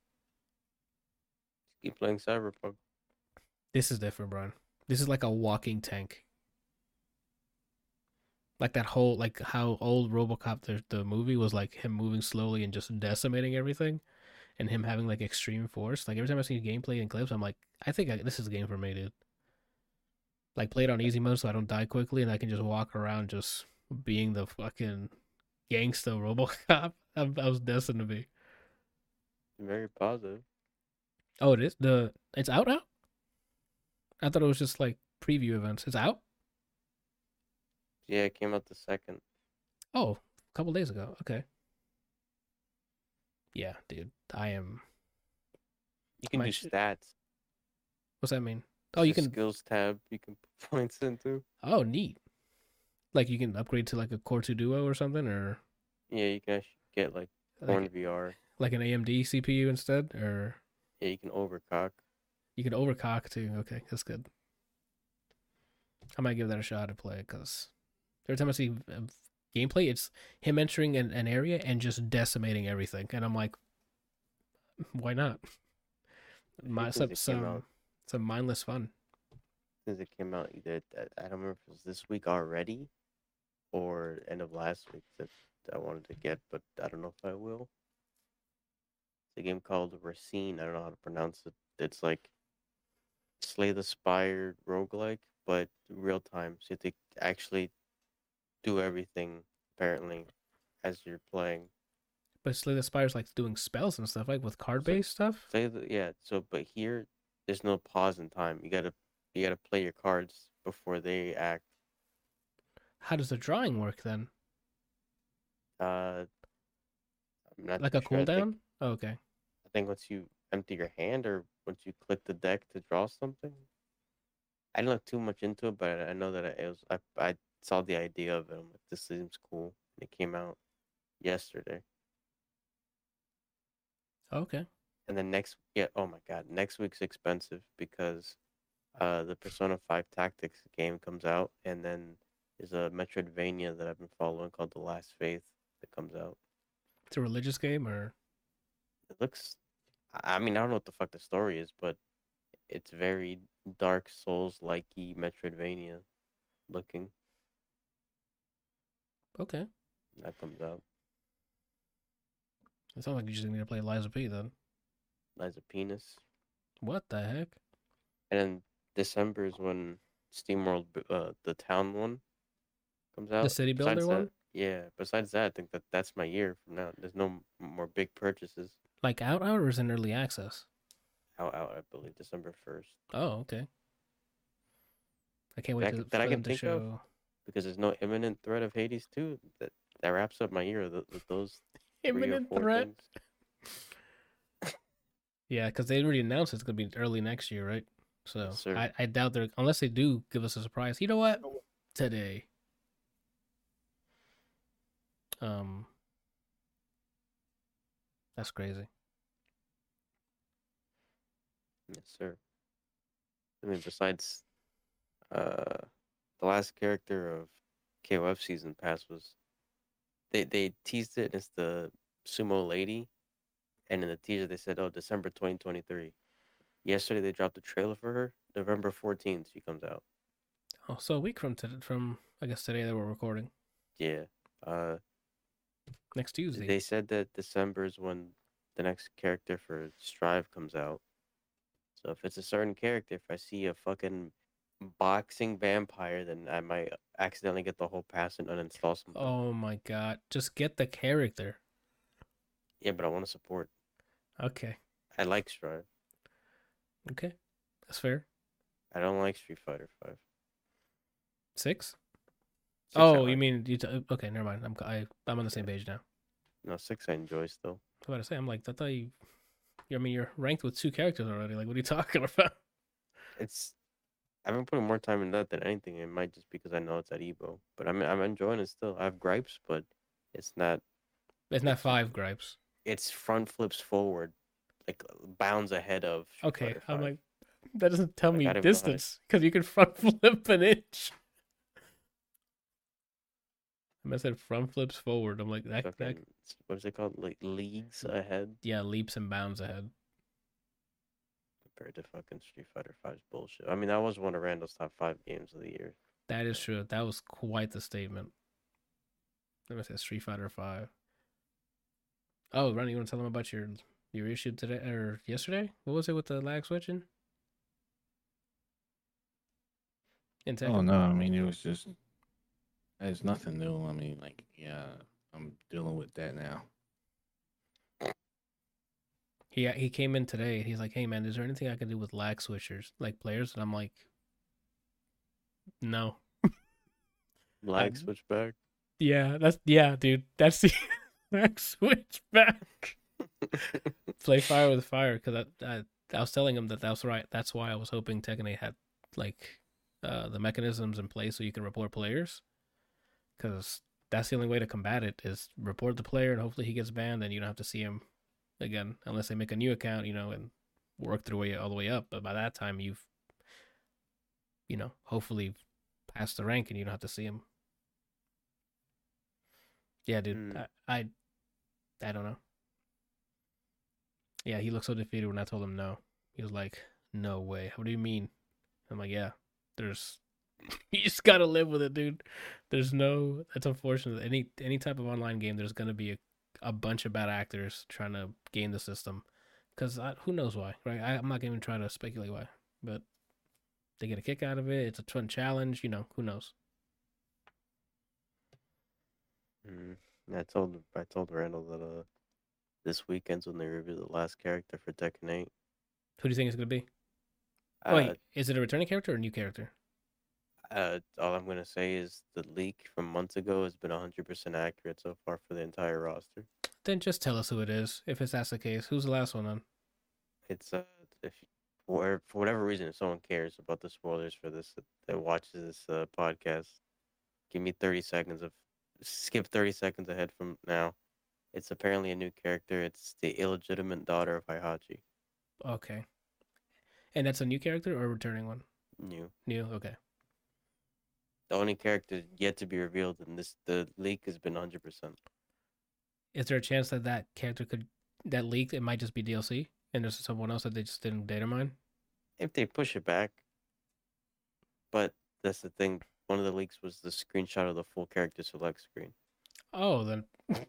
Keep playing Cyberpunk. This is different, Brian. This is like a walking tank. Like that whole like how old RoboCop the the movie was like him moving slowly and just decimating everything, and him having like extreme force. Like every time I see gameplay and clips, I'm like, I think I, this is a game for me, dude. Like play it on easy mode so I don't die quickly and I can just walk around just being the fucking gangsta RoboCop. [laughs] I, I was destined to be. Very positive. Oh, it is the it's out now. I thought it was just like preview events. It's out. Yeah, it came out the second. Oh, a couple days ago. Okay. Yeah, dude. I am. You can My do stats. What's that mean? Oh, you can. skills tab. You can put [laughs] points into. Oh, neat. Like you can upgrade to like a Core 2 Duo or something, or Yeah, you can actually get like like, VR. like an AMD CPU instead, or Yeah, you can overclock. you can overclock too. Okay, that's good. I might give that a shot to play because every time I see gameplay, it's him entering an, an area and just decimating everything, and I'm like, why not? My, some, some, some mindless fun. Since it came out, either I don't remember if it was this week already, or end of last week that I wanted to get, but I don't know if I will. It's a game called Racine. I don't know how to pronounce it. It's like Slay the Spire roguelike, but real time. So you have to actually do everything apparently as you're playing. But Slay the Spire's like doing spells and stuff, like with card based stuff. Say the yeah. So, but here there's no pause in time. You gotta you gotta play your cards before they act. How does the drawing work then? Uh, I'm not Like a sure. I think- cooldown? Oh, okay. I think once you empty your hand or once you click the deck to draw something. I didn't look too much into it, but I know that it was. I I saw the idea of it. I'm like, this seems cool. And it came out yesterday, Okay. and then next yeah. Oh my god, next week's expensive because uh the Persona Five Tactica game comes out, and then there's a Metroidvania that I've been following called The Last Faith that comes out. It's a religious game or It looks. I I mean, I don't know what the fuck the story is, but it's very Dark Souls likey Metroidvania looking. Okay. That comes out. It sounds like you just need to play Lies of P then. Liza Penis. What the heck? And then December is when SteamWorld, uh, the town one, comes out. The city builder Besides one? That, yeah. Besides that, I think that that's my year from now. There's no more big purchases. Like out out or is in early access? Out, out. I believe December first. Oh, okay. I can't wait That to, that I can to think of. Show. Because there's no imminent threat of Hades 2. That that wraps up my year with, with those [laughs] Imminent four threat. Yeah, because they already announced it's gonna be early next year, right? So Yes. I, I doubt they're unless they do give us a surprise. You know what? Today. Um. That's crazy. Yes, sir. I mean, besides, uh, the last character of KOF season pass was they they teased it as the sumo lady, and in the teaser they said, "Oh, December 2023." Yesterday they dropped the trailer for her. November 14th she comes out. Oh, so a week from today, from I guess today that we're recording Yeah. Uh, next Tuesday. they said that December is when the next character for Strive comes out. So if it's a certain character, if I see a fucking boxing vampire, then I might accidentally get the whole pass and uninstall something. Oh my god! Just get the character. Yeah, but I want to support. Okay, I like Strive. okay, that's fair. I don't like Street Fighter Five. Six. Six I Oh, you mean you? T- uh, okay, never mind. I'm I, I'm on the same page now. No, six I enjoy still. I was about to say, I'm like, I thought you. I mean, you're ranked with two characters already. Like, what are you [laughs] talking about? It's I've been putting more time in that than anything. It might just because I know it's at Evo, but I'm I'm enjoying it still. I have gripes, but it's not. It's not five gripes. It's front flips forward, like uh, bounds ahead of. Okay, I'm like, that doesn't tell Like, me I don't know how to- distance because you can [laughs] front flip an inch. I said front flips forward. I'm like that. that what is it called? Like leagues ahead yeah, leaps and bounds ahead. Compared to fucking Street Fighter 5's bullshit. I mean, that was one of Randall's top five games of the year. That is true. That was quite the statement. Let me say Street Fighter Five. Oh, Ronnie, you want to tell them about your your issue today or yesterday? What was it with the lag switching? In Oh no, I mean it was just it's nothing new. I mean, like yeah, I'm dealing with that now. He he came in today. He's like, "Hey man, is there anything I can do with lag switchers, like players?" And I'm like, "No." [laughs] Lag Um, switch back. Yeah, that's yeah, dude. That's the [laughs] lag switch back. [laughs] Play fire with fire because I, I I was telling him that that's right. That's why I was hoping Tekken 8 had like uh the mechanisms in place so you can report players. Because that's the only way to combat it is report the player and hopefully he gets banned and you don't have to see him again unless they make a new account, you know, and work their way all the way up. But by that time you've you know hopefully passed the rank and you don't have to see him. Yeah, dude. Hmm. I, I I don't know. Yeah, he looked so defeated when I told him no. He was like, "No way. What do you mean?" I'm like, "Yeah, there's [laughs] you just gotta live with it, dude. There's no. That's unfortunate. Any any type of online game, there's gonna be a, a bunch of bad actors trying to game the system, because who knows why, right? I, I'm not even trying to speculate why, but they get a kick out of it. It's a fun challenge, you know. Who knows? Mm. I told I told Randall that uh this weekend's when they review the last character for Tekken 8. Who do you think it's gonna be? Uh, Wait, is it a returning character or a new character? Uh, all I'm gonna say is the leak from months ago has been 100% accurate so far for the entire roster. Then just tell us who it is. If it's that's the case, who's the last one then? It's uh if for for whatever reason if someone cares about the spoilers for this that watches this uh, podcast, give me 30 seconds of skip 30 seconds ahead from now. It's apparently a new character. It's the illegitimate daughter of Heihachi. Okay. And that's a new character or a returning one? New. New. Okay. The only character yet to be revealed in this the leak has been 100%. Is there a chance that that character could that leaked? It might just be DLC, and there's someone else that they just didn't data mine. if they push it back. But that's the thing. One of the leaks was the screenshot of the full character select screen. Oh, then. [laughs]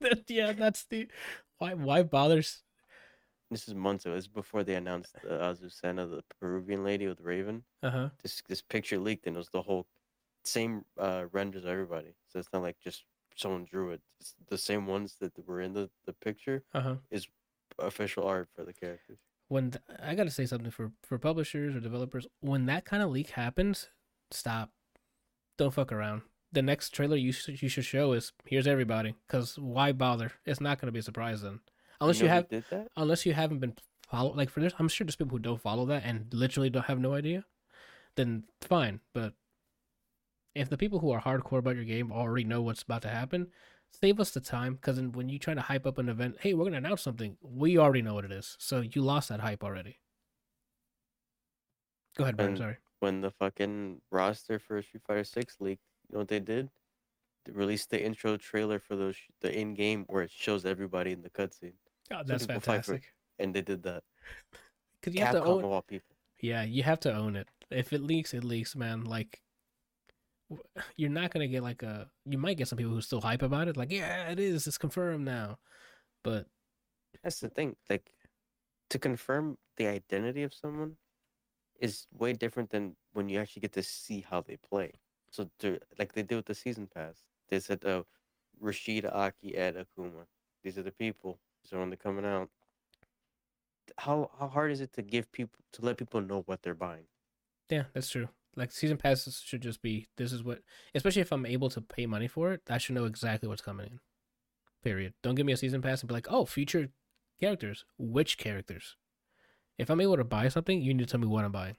That- yeah, that's the why. Why bothers? This is months ago. This is before they announced uh, Azucena, the Peruvian lady with Raven. Uh huh. This this picture leaked and it was the whole same uh, renders of everybody. So it's not like just someone drew it. It's the same ones that were in the, the picture. Uh huh. Official art for the characters. When th- I gotta say something for for publishers or developers, when that kind of leak happens, stop. Don't fuck around. The next trailer you should you should show is here's everybody. Cause why bother? It's not gonna be a surprise then, unless you, know who have unless you haven't been follow like for this. I'm sure there's people who don't follow that and literally don't have no idea. Then fine, but if the people who are hardcore about your game already know what's about to happen, save us the time. Because when you try to hype up an event, hey, we're gonna announce something, we already know what it is. So you lost that hype already. Go ahead, Brian. Sorry. when the fucking roster for Street Fighter Six leaked, you know what they did? They released the intro trailer for those the in game where it shows everybody in the cutscene, Oh, that's people fight for- fantastic. and they did that. Because you have to Capcom own. of all people. Yeah, you have to own it. If it leaks, it leaks, man. Like, w- [sighs] you're not gonna get like a. You might get some people who still hype about it, like, yeah, it is. It's confirmed now. But That's the thing. Like to confirm the identity of someone is way different than when you actually get to see how they play. So to like they did with the season pass. They said uh Rashida, Aki, Ed, Akuma. These are the people. Are when they're coming out. How how hard is it to give people to let people know what they're buying? yeah, that's true. Like season passes should just be this is what, especially if I'm able to pay money for it, I should know exactly what's coming in. Period. Don't give me a season pass and be like, oh, future characters. Which characters? If I'm able to buy something, you need to tell me what I'm buying.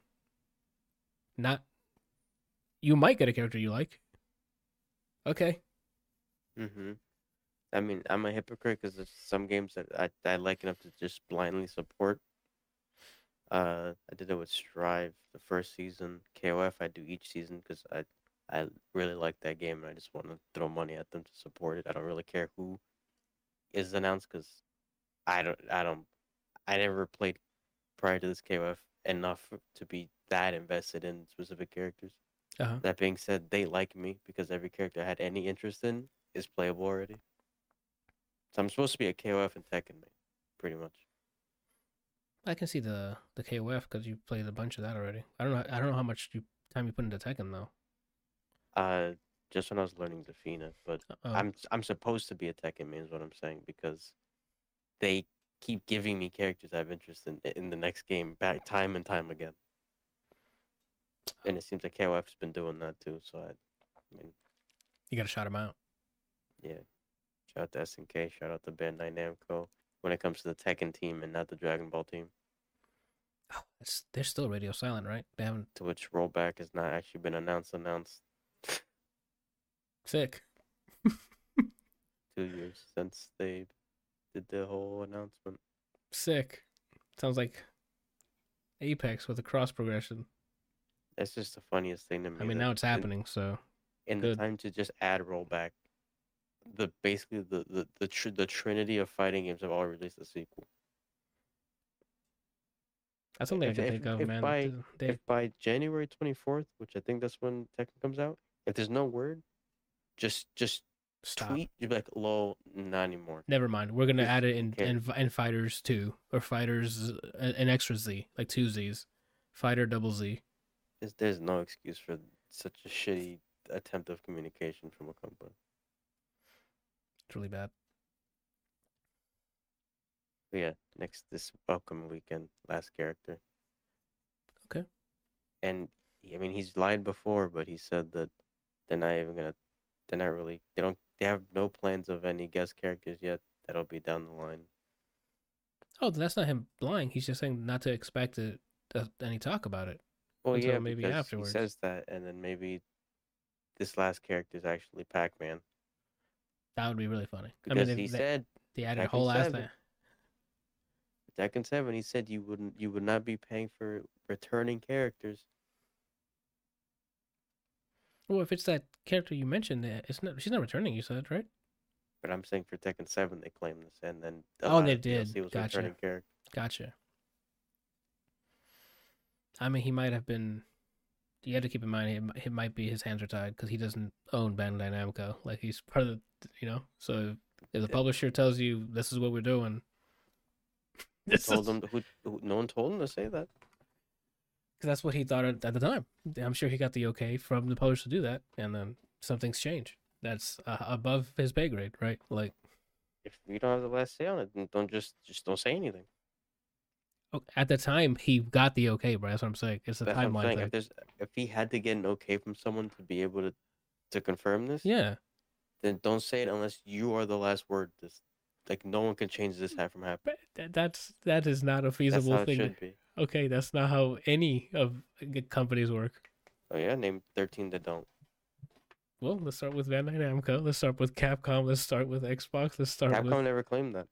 Not. You might get a character you like. Okay. Mm-hmm. I mean, I'm a hypocrite because there's some games that I, I like enough to just blindly support. Uh, I did it with Strive the first season. KOF I do each season because I I really like that game and I just want to throw money at them to support it. I don't really care who is announced because I don't I don't I never played prior to this KOF enough to be that invested in specific characters. Uh-huh. That being said, they like me because every character I had any interest in is playable already. So I'm supposed to be a KOF and Tekken main, pretty much. I can see the the KOF because you played a bunch of that already. I don't know. I don't know how much you time you put into Tekken though. Uh, just when I was learning Zafina, but Uh, I'm I'm supposed to be a Tekken main is what I'm saying because they keep giving me characters I have interest in in the next game back time and time again. And it seems like KOF's been doing that too. So I, I mean, you got to shout him out. yeah. Shout out to SNK. Shout out to Bandai Namco. When it comes to the Tekken team and not the Dragon Ball team, Oh, they're still radio silent, right? They haven't to which rollback has not actually been announced. Announced sick. [laughs] two years since they did the whole announcement. Sick. Sounds like Apex with a cross progression. That's just the funniest thing to me. I mean, now it's in- happening. So in Good. the time to just add rollback. The basically the the the, tr- the trinity of fighting games have all released a sequel. that's something If- I can think of, if man. by- They, If by January twenty fourth, which I think that's when Tekken comes out, if there's no word, just just stop. tweet. You'd be like, "Lol, not anymore." Never mind. We're gonna add it in okay. in, in fighters two or fighters uh, an extra Z like two Z's, fighter double Z. There's, there's no excuse for such a shitty attempt of communication from a company. It's really bad. Yeah, next this welcome weekend, last character. Okay. And I mean, he's lied before, but he said that they're not even gonna. They're not really. They don't. They have no plans of any guest characters yet. That'll be down the line. Oh, that's not him lying. He's just saying not to expect it, uh, any talk about it. Well, yeah, maybe afterwards. he says that, and then maybe this last character is actually Pac-Man That would be really funny. I because mean, he they, said they added a whole ass 7. thing. Tekken Seven. He said you wouldn't. You would not be paying for returning characters. Well, if it's that character you mentioned, uh, it's not. She's not returning. You said right? But I'm saying for Tekken Seven, they claim this, and then Oh, they of DLC did. was Gotcha. returning characters. Gotcha. I mean, he might have been. You have to keep in mind, it, it might be his hands are tied because he doesn't own Bandai Namco. Like he's part of the, you know. So if the publisher tells you this is what we're doing, [laughs] this told them who, who? No one told him to say that. because that's what he thought at, at the time. I'm sure he got the okay from the publisher to do that, and then something's changed. That's uh, above his pay grade, right? Like If you don't have the last say on it, then don't just just don't say anything. At the time, he got the okay, bro. That's what I'm saying. It's a That's what I'm timeline If there's if he had to get an okay from someone to be able to to confirm this, Yeah, then don't say it unless you are the last word. This like no one can change this hat from happening. that, that's that is not a feasible thing. to- should be. Okay, that's not how any of the companies work. Oh yeah, name thirteen that don't. Well, let's start with Bandai Namco. Let's start with Capcom. Let's start with Xbox. Let's start Capcom with. never claimed that.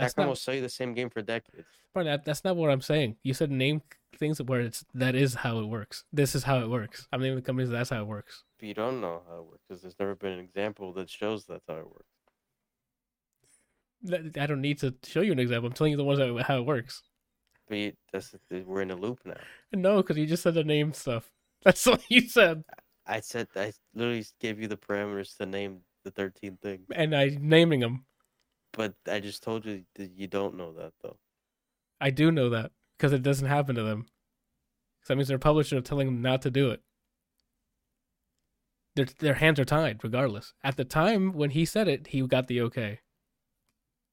That's Capcom not, will sell you the same game for decades. bro, that, that's not what I'm saying. You said name things where it's that is how it works. This is how it works. I'm naming the companies. That's how it works. But you don't know how it works because there's never been an example that shows that's how it works. I don't need to show you an example. I'm telling you the ones that, how it works. But you, that's we're in a loop now. No, because you just said the name stuff. [laughs] That's what you said, I said I literally gave you the parameters to name the 13 things, and I naming them. But I just told you that you don't know that though. I do know that because it doesn't happen to them. 'Cause that means their publisher are telling them not to do it. Their their hands are tied regardless. At the time when he said it, he got the okay.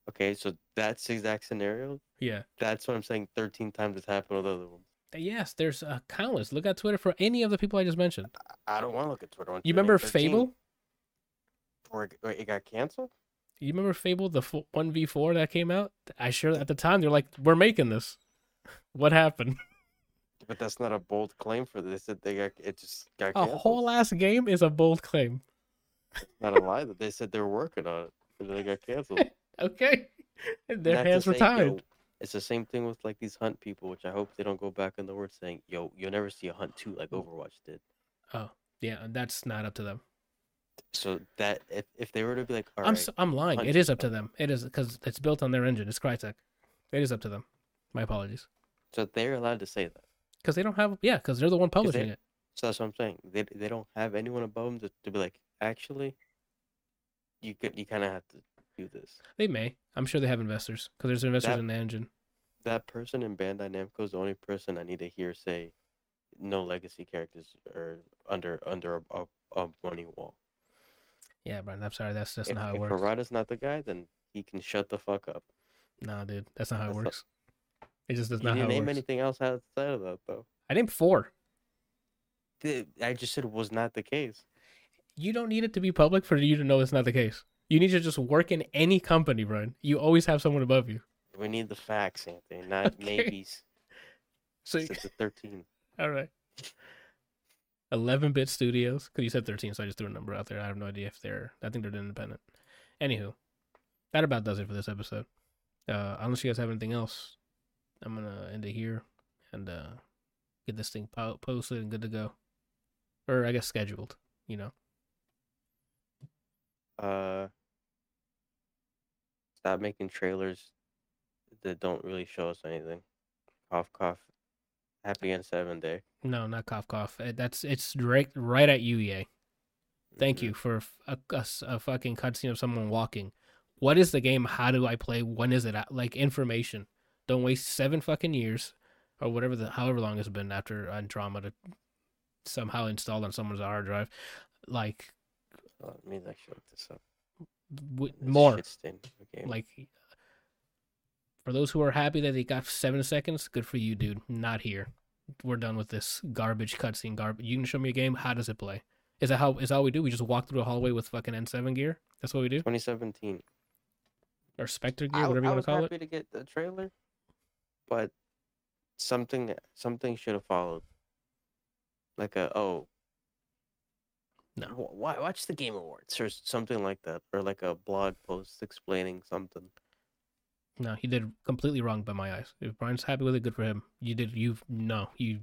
Okay, so that's the exact scenario. Yeah. That's what I'm saying. 13 times it's happened with other ones. Yes, there's uh, countless. Look at Twitter for any of the people I just mentioned. I- don't want to look at Twitter. You remember 13 Fable? Wait, it got canceled? You remember Fable the one v four that came out? I sure at the time they're like, we're making this. [laughs] What happened? But that's not a bold claim for this. They got it just got A canceled. whole ass game is a bold claim. [laughs] Not a lie that they said they were working on it, and then they got canceled. [laughs] Okay, And their the hands were same- yo, tied. it's the same thing with like these hunt people, which I hope they don't go back on the word saying, "Yo, you'll never see a hunt two like Overwatch did." Oh yeah, that's not up to them. So that if, if they were to be like, "All I'm right, s I'm lying. It is up to them. It is because it's built on their engine. It's Crytek. It is up to them. My apologies. so they're allowed to say that." Because they don't have yeah. Because they're the one publishing it. So that's what I'm saying. They they don't have anyone above them to, to be like, actually, you could you kind of have to do this. They may. I'm sure they have investors because there's investors That- in the engine. That person in Bandai Namco is the only person I need to hear say, no legacy characters are under under a, a, a money wall. Yeah, Brian. I'm sorry. That's that's if not how it if works. Harada's not the guy, then he can shut the fuck up. Nah, dude. That's not how it That's not- works. It just does You not how didn't it name works. anything else outside of that though. I named four. The- I just said it was not the case. You don't need it to be public for you to know it's not the case. You need to just work in any company, Brian. You always have someone above you. We need the facts, Anthony, not [laughs] Okay. maybes. So It's the thirteen. [laughs] all right. 11 bit studios because you said 13 so i just threw a number out there i have no idea if they're i think they're independent anywho that about does it for this episode uh unless you guys have anything else i'm gonna end it here and uh get this thing po- posted and good to go or i guess scheduled you know Uh, stop making trailers that don't really show us anything. Cough, cough. Happy N7 day. No not cough cough Uh, that's it's right right at you yeah Thank you for a fucking cutscene of someone walking. What is the game? How do I play? When is it? At? Like information. Don't waste seven fucking years, or whatever the however long it's been after Andromeda to somehow installed on someone's hard drive. Like let me actually look this up. w- This more. shit stain of a game. Like for those who are happy that they got seven seconds, good for you, dude. Not here. We're done with this garbage cutscene. Garbage. You can show me a game. How does it play? Is that how? Is that all we do? We just walk through a hallway with fucking N7 gear. That's what we do. 2017. Or Spectre gear, w- whatever you I want to call it. I was happy to get the trailer, but something something should have followed. Like a oh. No. wa- Watch the Game Awards or something like that, or like a blog post explaining something. No, he did completely wrong by my eyes. If Brian's happy with it, good for him. You did. You've no, you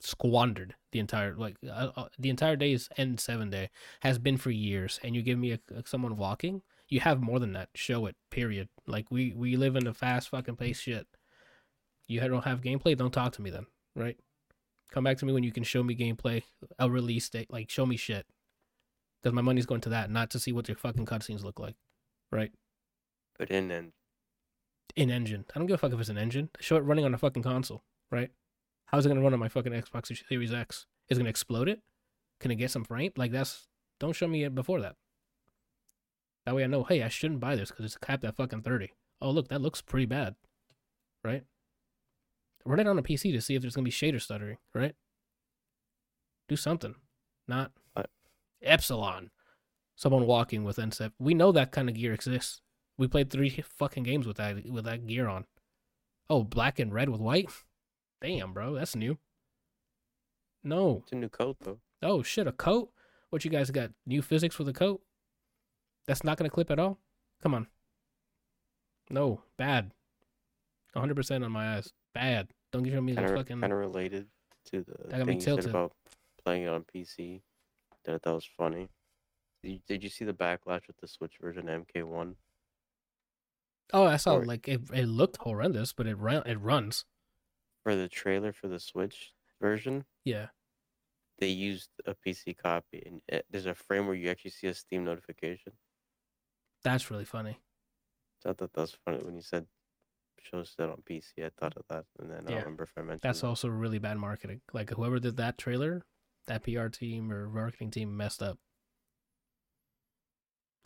squandered the entire like uh, uh, the entire day's N7 day has been for years, and you give me a, a- someone walking. You have more than that. Show it. Period. Like we we live in a fast fucking pace shit. You don't have gameplay. Don't talk to me then. Right. Come back to me when you can show me gameplay, a release date. Like show me shit. Because my money's going to that, not to see what your fucking cutscenes look like. Right. But in and in engine. I don't give a fuck if it's an engine. Show it running on a fucking console, right? How's it gonna run on my fucking Xbox Series X? Is it gonna explode it? Can it get some frame? Like that's don't show me it before that. That way I know, hey, I shouldn't buy this because it's capped at fucking thirty. Oh look, that looks pretty bad, right? Run it on a PC to see if there's gonna be shader stuttering, right? Do something, not I- Epsilon. Someone walking with N7. We know that kind of gear exists. We played three fucking games with that with that gear on. Oh, black and red with white. [laughs] Damn, bro, that's new. No. it's a new coat though. Oh shit, a coat. What you guys got? New physics for the coat? That's not gonna clip at all. Come on. No, bad. 100 percent on my eyes. Bad. Don't give me the fucking. kind of related to the That thing you said about playing it on PC. That thought was funny. Did you, did you see the backlash with the Switch version MK1? Oh, I saw. or- Like it. It looked horrendous, but it ran. It runs. For the trailer for the Switch version, Yeah. they used a PC copy, and it, there's a frame where you actually see a Steam notification. That's really funny. So I thought that was funny when you said shows that on PC. I thought of that, and then I don't remember if I mentioned. That's it. also really bad marketing. Like whoever did that trailer, that PR team or marketing team messed up.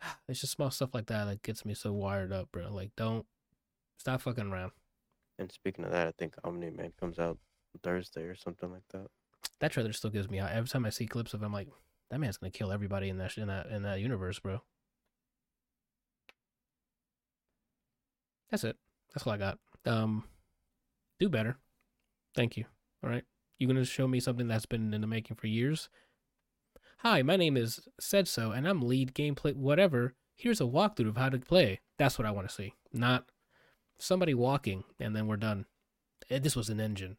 [sighs] It's just small stuff like that that gets me so wired up, bro. Like, don't stop fucking around. And speaking of that, I think Omni Man comes out Thursday or something like that. That trailer still gives me high. Every time I see clips of him, I'm like, that man's gonna kill everybody in that in that in that universe, bro. That's it. That's all I got. Um, do better. Thank you. All right. You're gonna show me something that's been in the making for years. Hi, my name is said so, and I'm lead gameplay whatever. Here's a walkthrough of how to play. That's what I want to see. Not somebody walking and then we're done. Eh, This was an engine.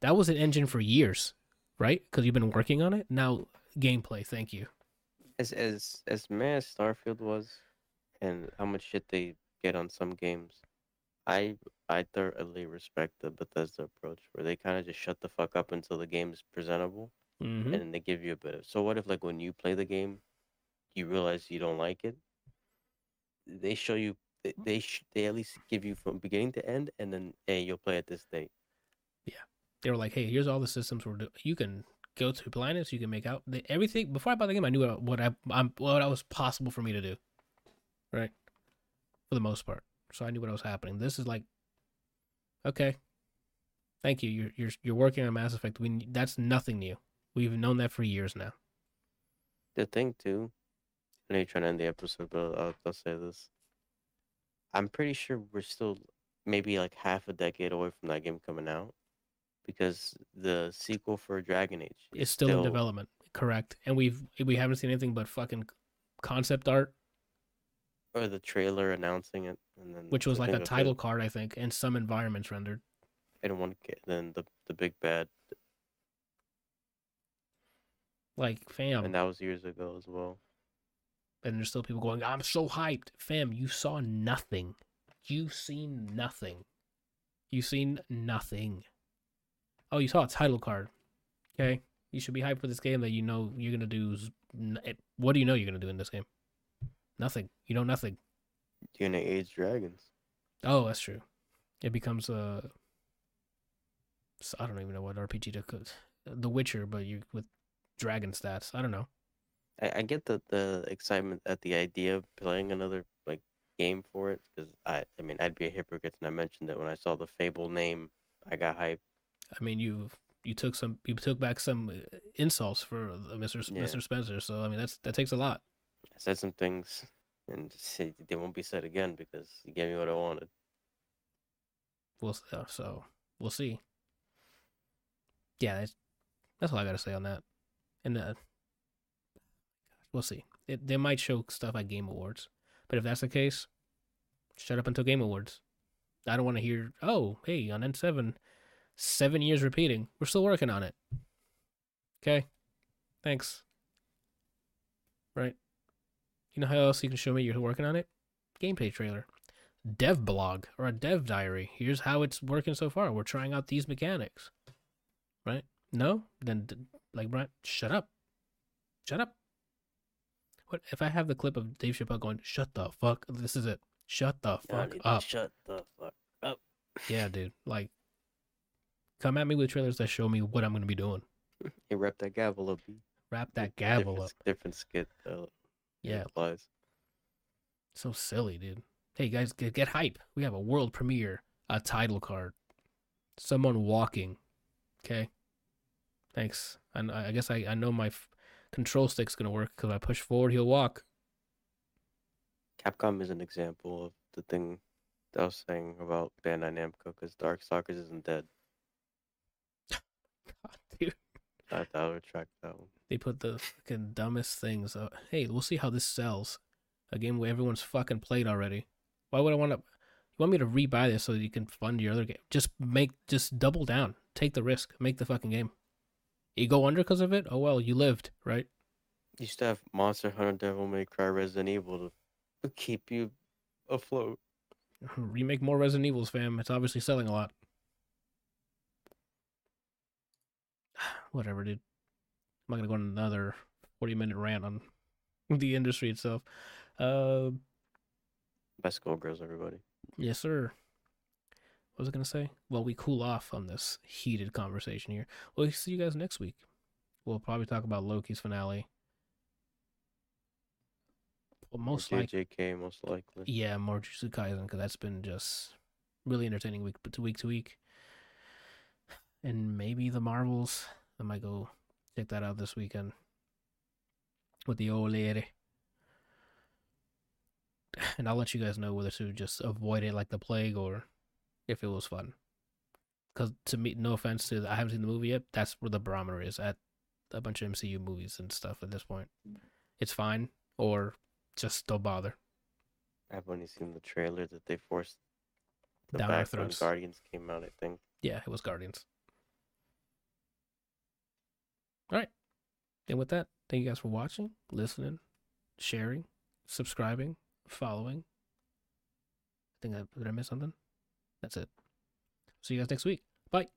That was an engine for years, right? Because you've been working on it. Now gameplay. Thank you. As as as mad as Starfield was, and how much shit they get on some games, I I thoroughly respect the Bethesda approach, where they kind of just shut the fuck up until the game is Mm-hmm. and then they give you a bit of. So what if like when you play the game, you realize you don't like it? They show you. They they, sh- they at least give you from beginning to end, and then hey, you'll play at this date. Yeah. They were like, "Hey, here's all the systems we're doing. You can go to planets. You can make out the, everything." Before I bought the game, I knew what, what I I'm what I was possible for me to do, right? For the most part, so I knew what was happening. This is like, okay, thank you. You're you're you're working on Mass Effect. We that's nothing new. We've known that for years now. The thing too, I know you're trying to end the episode, but I'll, I'll say this. I'm pretty sure we're still maybe like half a decade away from that game coming out, because the sequel for Dragon Age is It's still, in development, correct? And we've we haven't seen anything but fucking concept art, or the trailer announcing it, and then which was like a title card, I think, and some environments rendered. and one then the the big bad, Like, fam, and that was years ago as well. and there's still people going, I'm so hyped. Fam, you saw nothing. you've seen nothing. you've seen nothing. Oh, you saw a title card. Okay. You should be hyped for this game that you know you're gonna do. s- n- it- What do you know you're gonna do in this game? Nothing. You know nothing. You're gonna age dragons. Oh, that's true. It becomes a. I don't even know what RPG to. The Witcher, but you with dragon stats. I don't know. I, I get the the excitement at the idea of playing another like game for it because I I mean I'd be a hypocrite and I mentioned that when I saw the Fable name I got hyped. I mean, you you took some you took back some uh, insults for Mr. S- Yeah. Mr. Spencer. So I mean, that's that takes a lot. I said some things and they won't be said again because you gave me what I wanted. We'll uh, so we'll see. Yeah, that's that's all I gotta say on that. And uh, we'll see. It, they might show stuff at Game Awards, but if that's the case, shut up until Game Awards. I don't want to hear. Oh, hey, on N seven, seven years repeating. We're still working on it. Okay, thanks. Right. You know how else you can show me you're working on it? Gameplay trailer dev blog or a dev diary. Here's how it's working so far. We're trying out these mechanics. Right? No? Then like Brian, shut up. Shut up. What if I have the clip of Dave Chappelle going, "Shut the fuck." This is it. Shut the fuck need up. Shut the fuck up. yeah, dude. Like come at me with trailers that show me what I'm going to be doing. [laughs] You wrap that gavel up. Wrap that Different gavel up. s- Different skit. It Yeah, applies. So silly, dude. Hey guys, get, get hype. We have a world premiere, a title card, someone walking. Okay. Thanks. And I, I guess I, I know my f- control stick's gonna work because I push forward, he'll walk. Capcom is an example of the thing that I was saying about Bandai Namco because Darkstalkers isn't dead. [laughs] God, Dude, I, I'll retract that one. they put the fucking dumbest things. Uh, hey, we'll see how this sells. A game where everyone's fucking played already. Why would I want to? You want me to rebuy this so that you can fund your other game? Just make, just double down. Take the risk. Make the fucking game. You go under because of it? Oh well, you lived, right? used to have Monster Hunter, Devil May Cry, Resident Evil to keep you afloat. [laughs] Remake more Resident Evils, fam. It's obviously selling a lot. [sighs] Whatever, dude. I'm not gonna go on another 40 minute rant on [laughs] the industry itself. Uh, Best girls, everybody. yes, sir. What was I gonna say? Well, we cool off on this heated conversation here. We'll see you guys next week. We'll probably talk about Loki's finale. Well, most Or likely. JJK, most likely. Yeah, more Jujutsu Kaisen because that's been just really entertaining week to week to week. And maybe the Marvels. I might go check that out this weekend with the old lady. [sighs] and I'll let you guys know whether to just avoid it like the plague or if it was fun. Because to me, no offense to, I haven't seen the movie yet. That's where the barometer is at a bunch of MCU movies and stuff at this point. It's fine or just don't bother. I've only seen the trailer that they forced the Down our throats. Guardians came out. I think. Yeah, it was Guardians. All right. And with that, thank you guys for watching, listening, sharing, subscribing, following. I think I did I miss something? That's it. See you guys next week. Bye.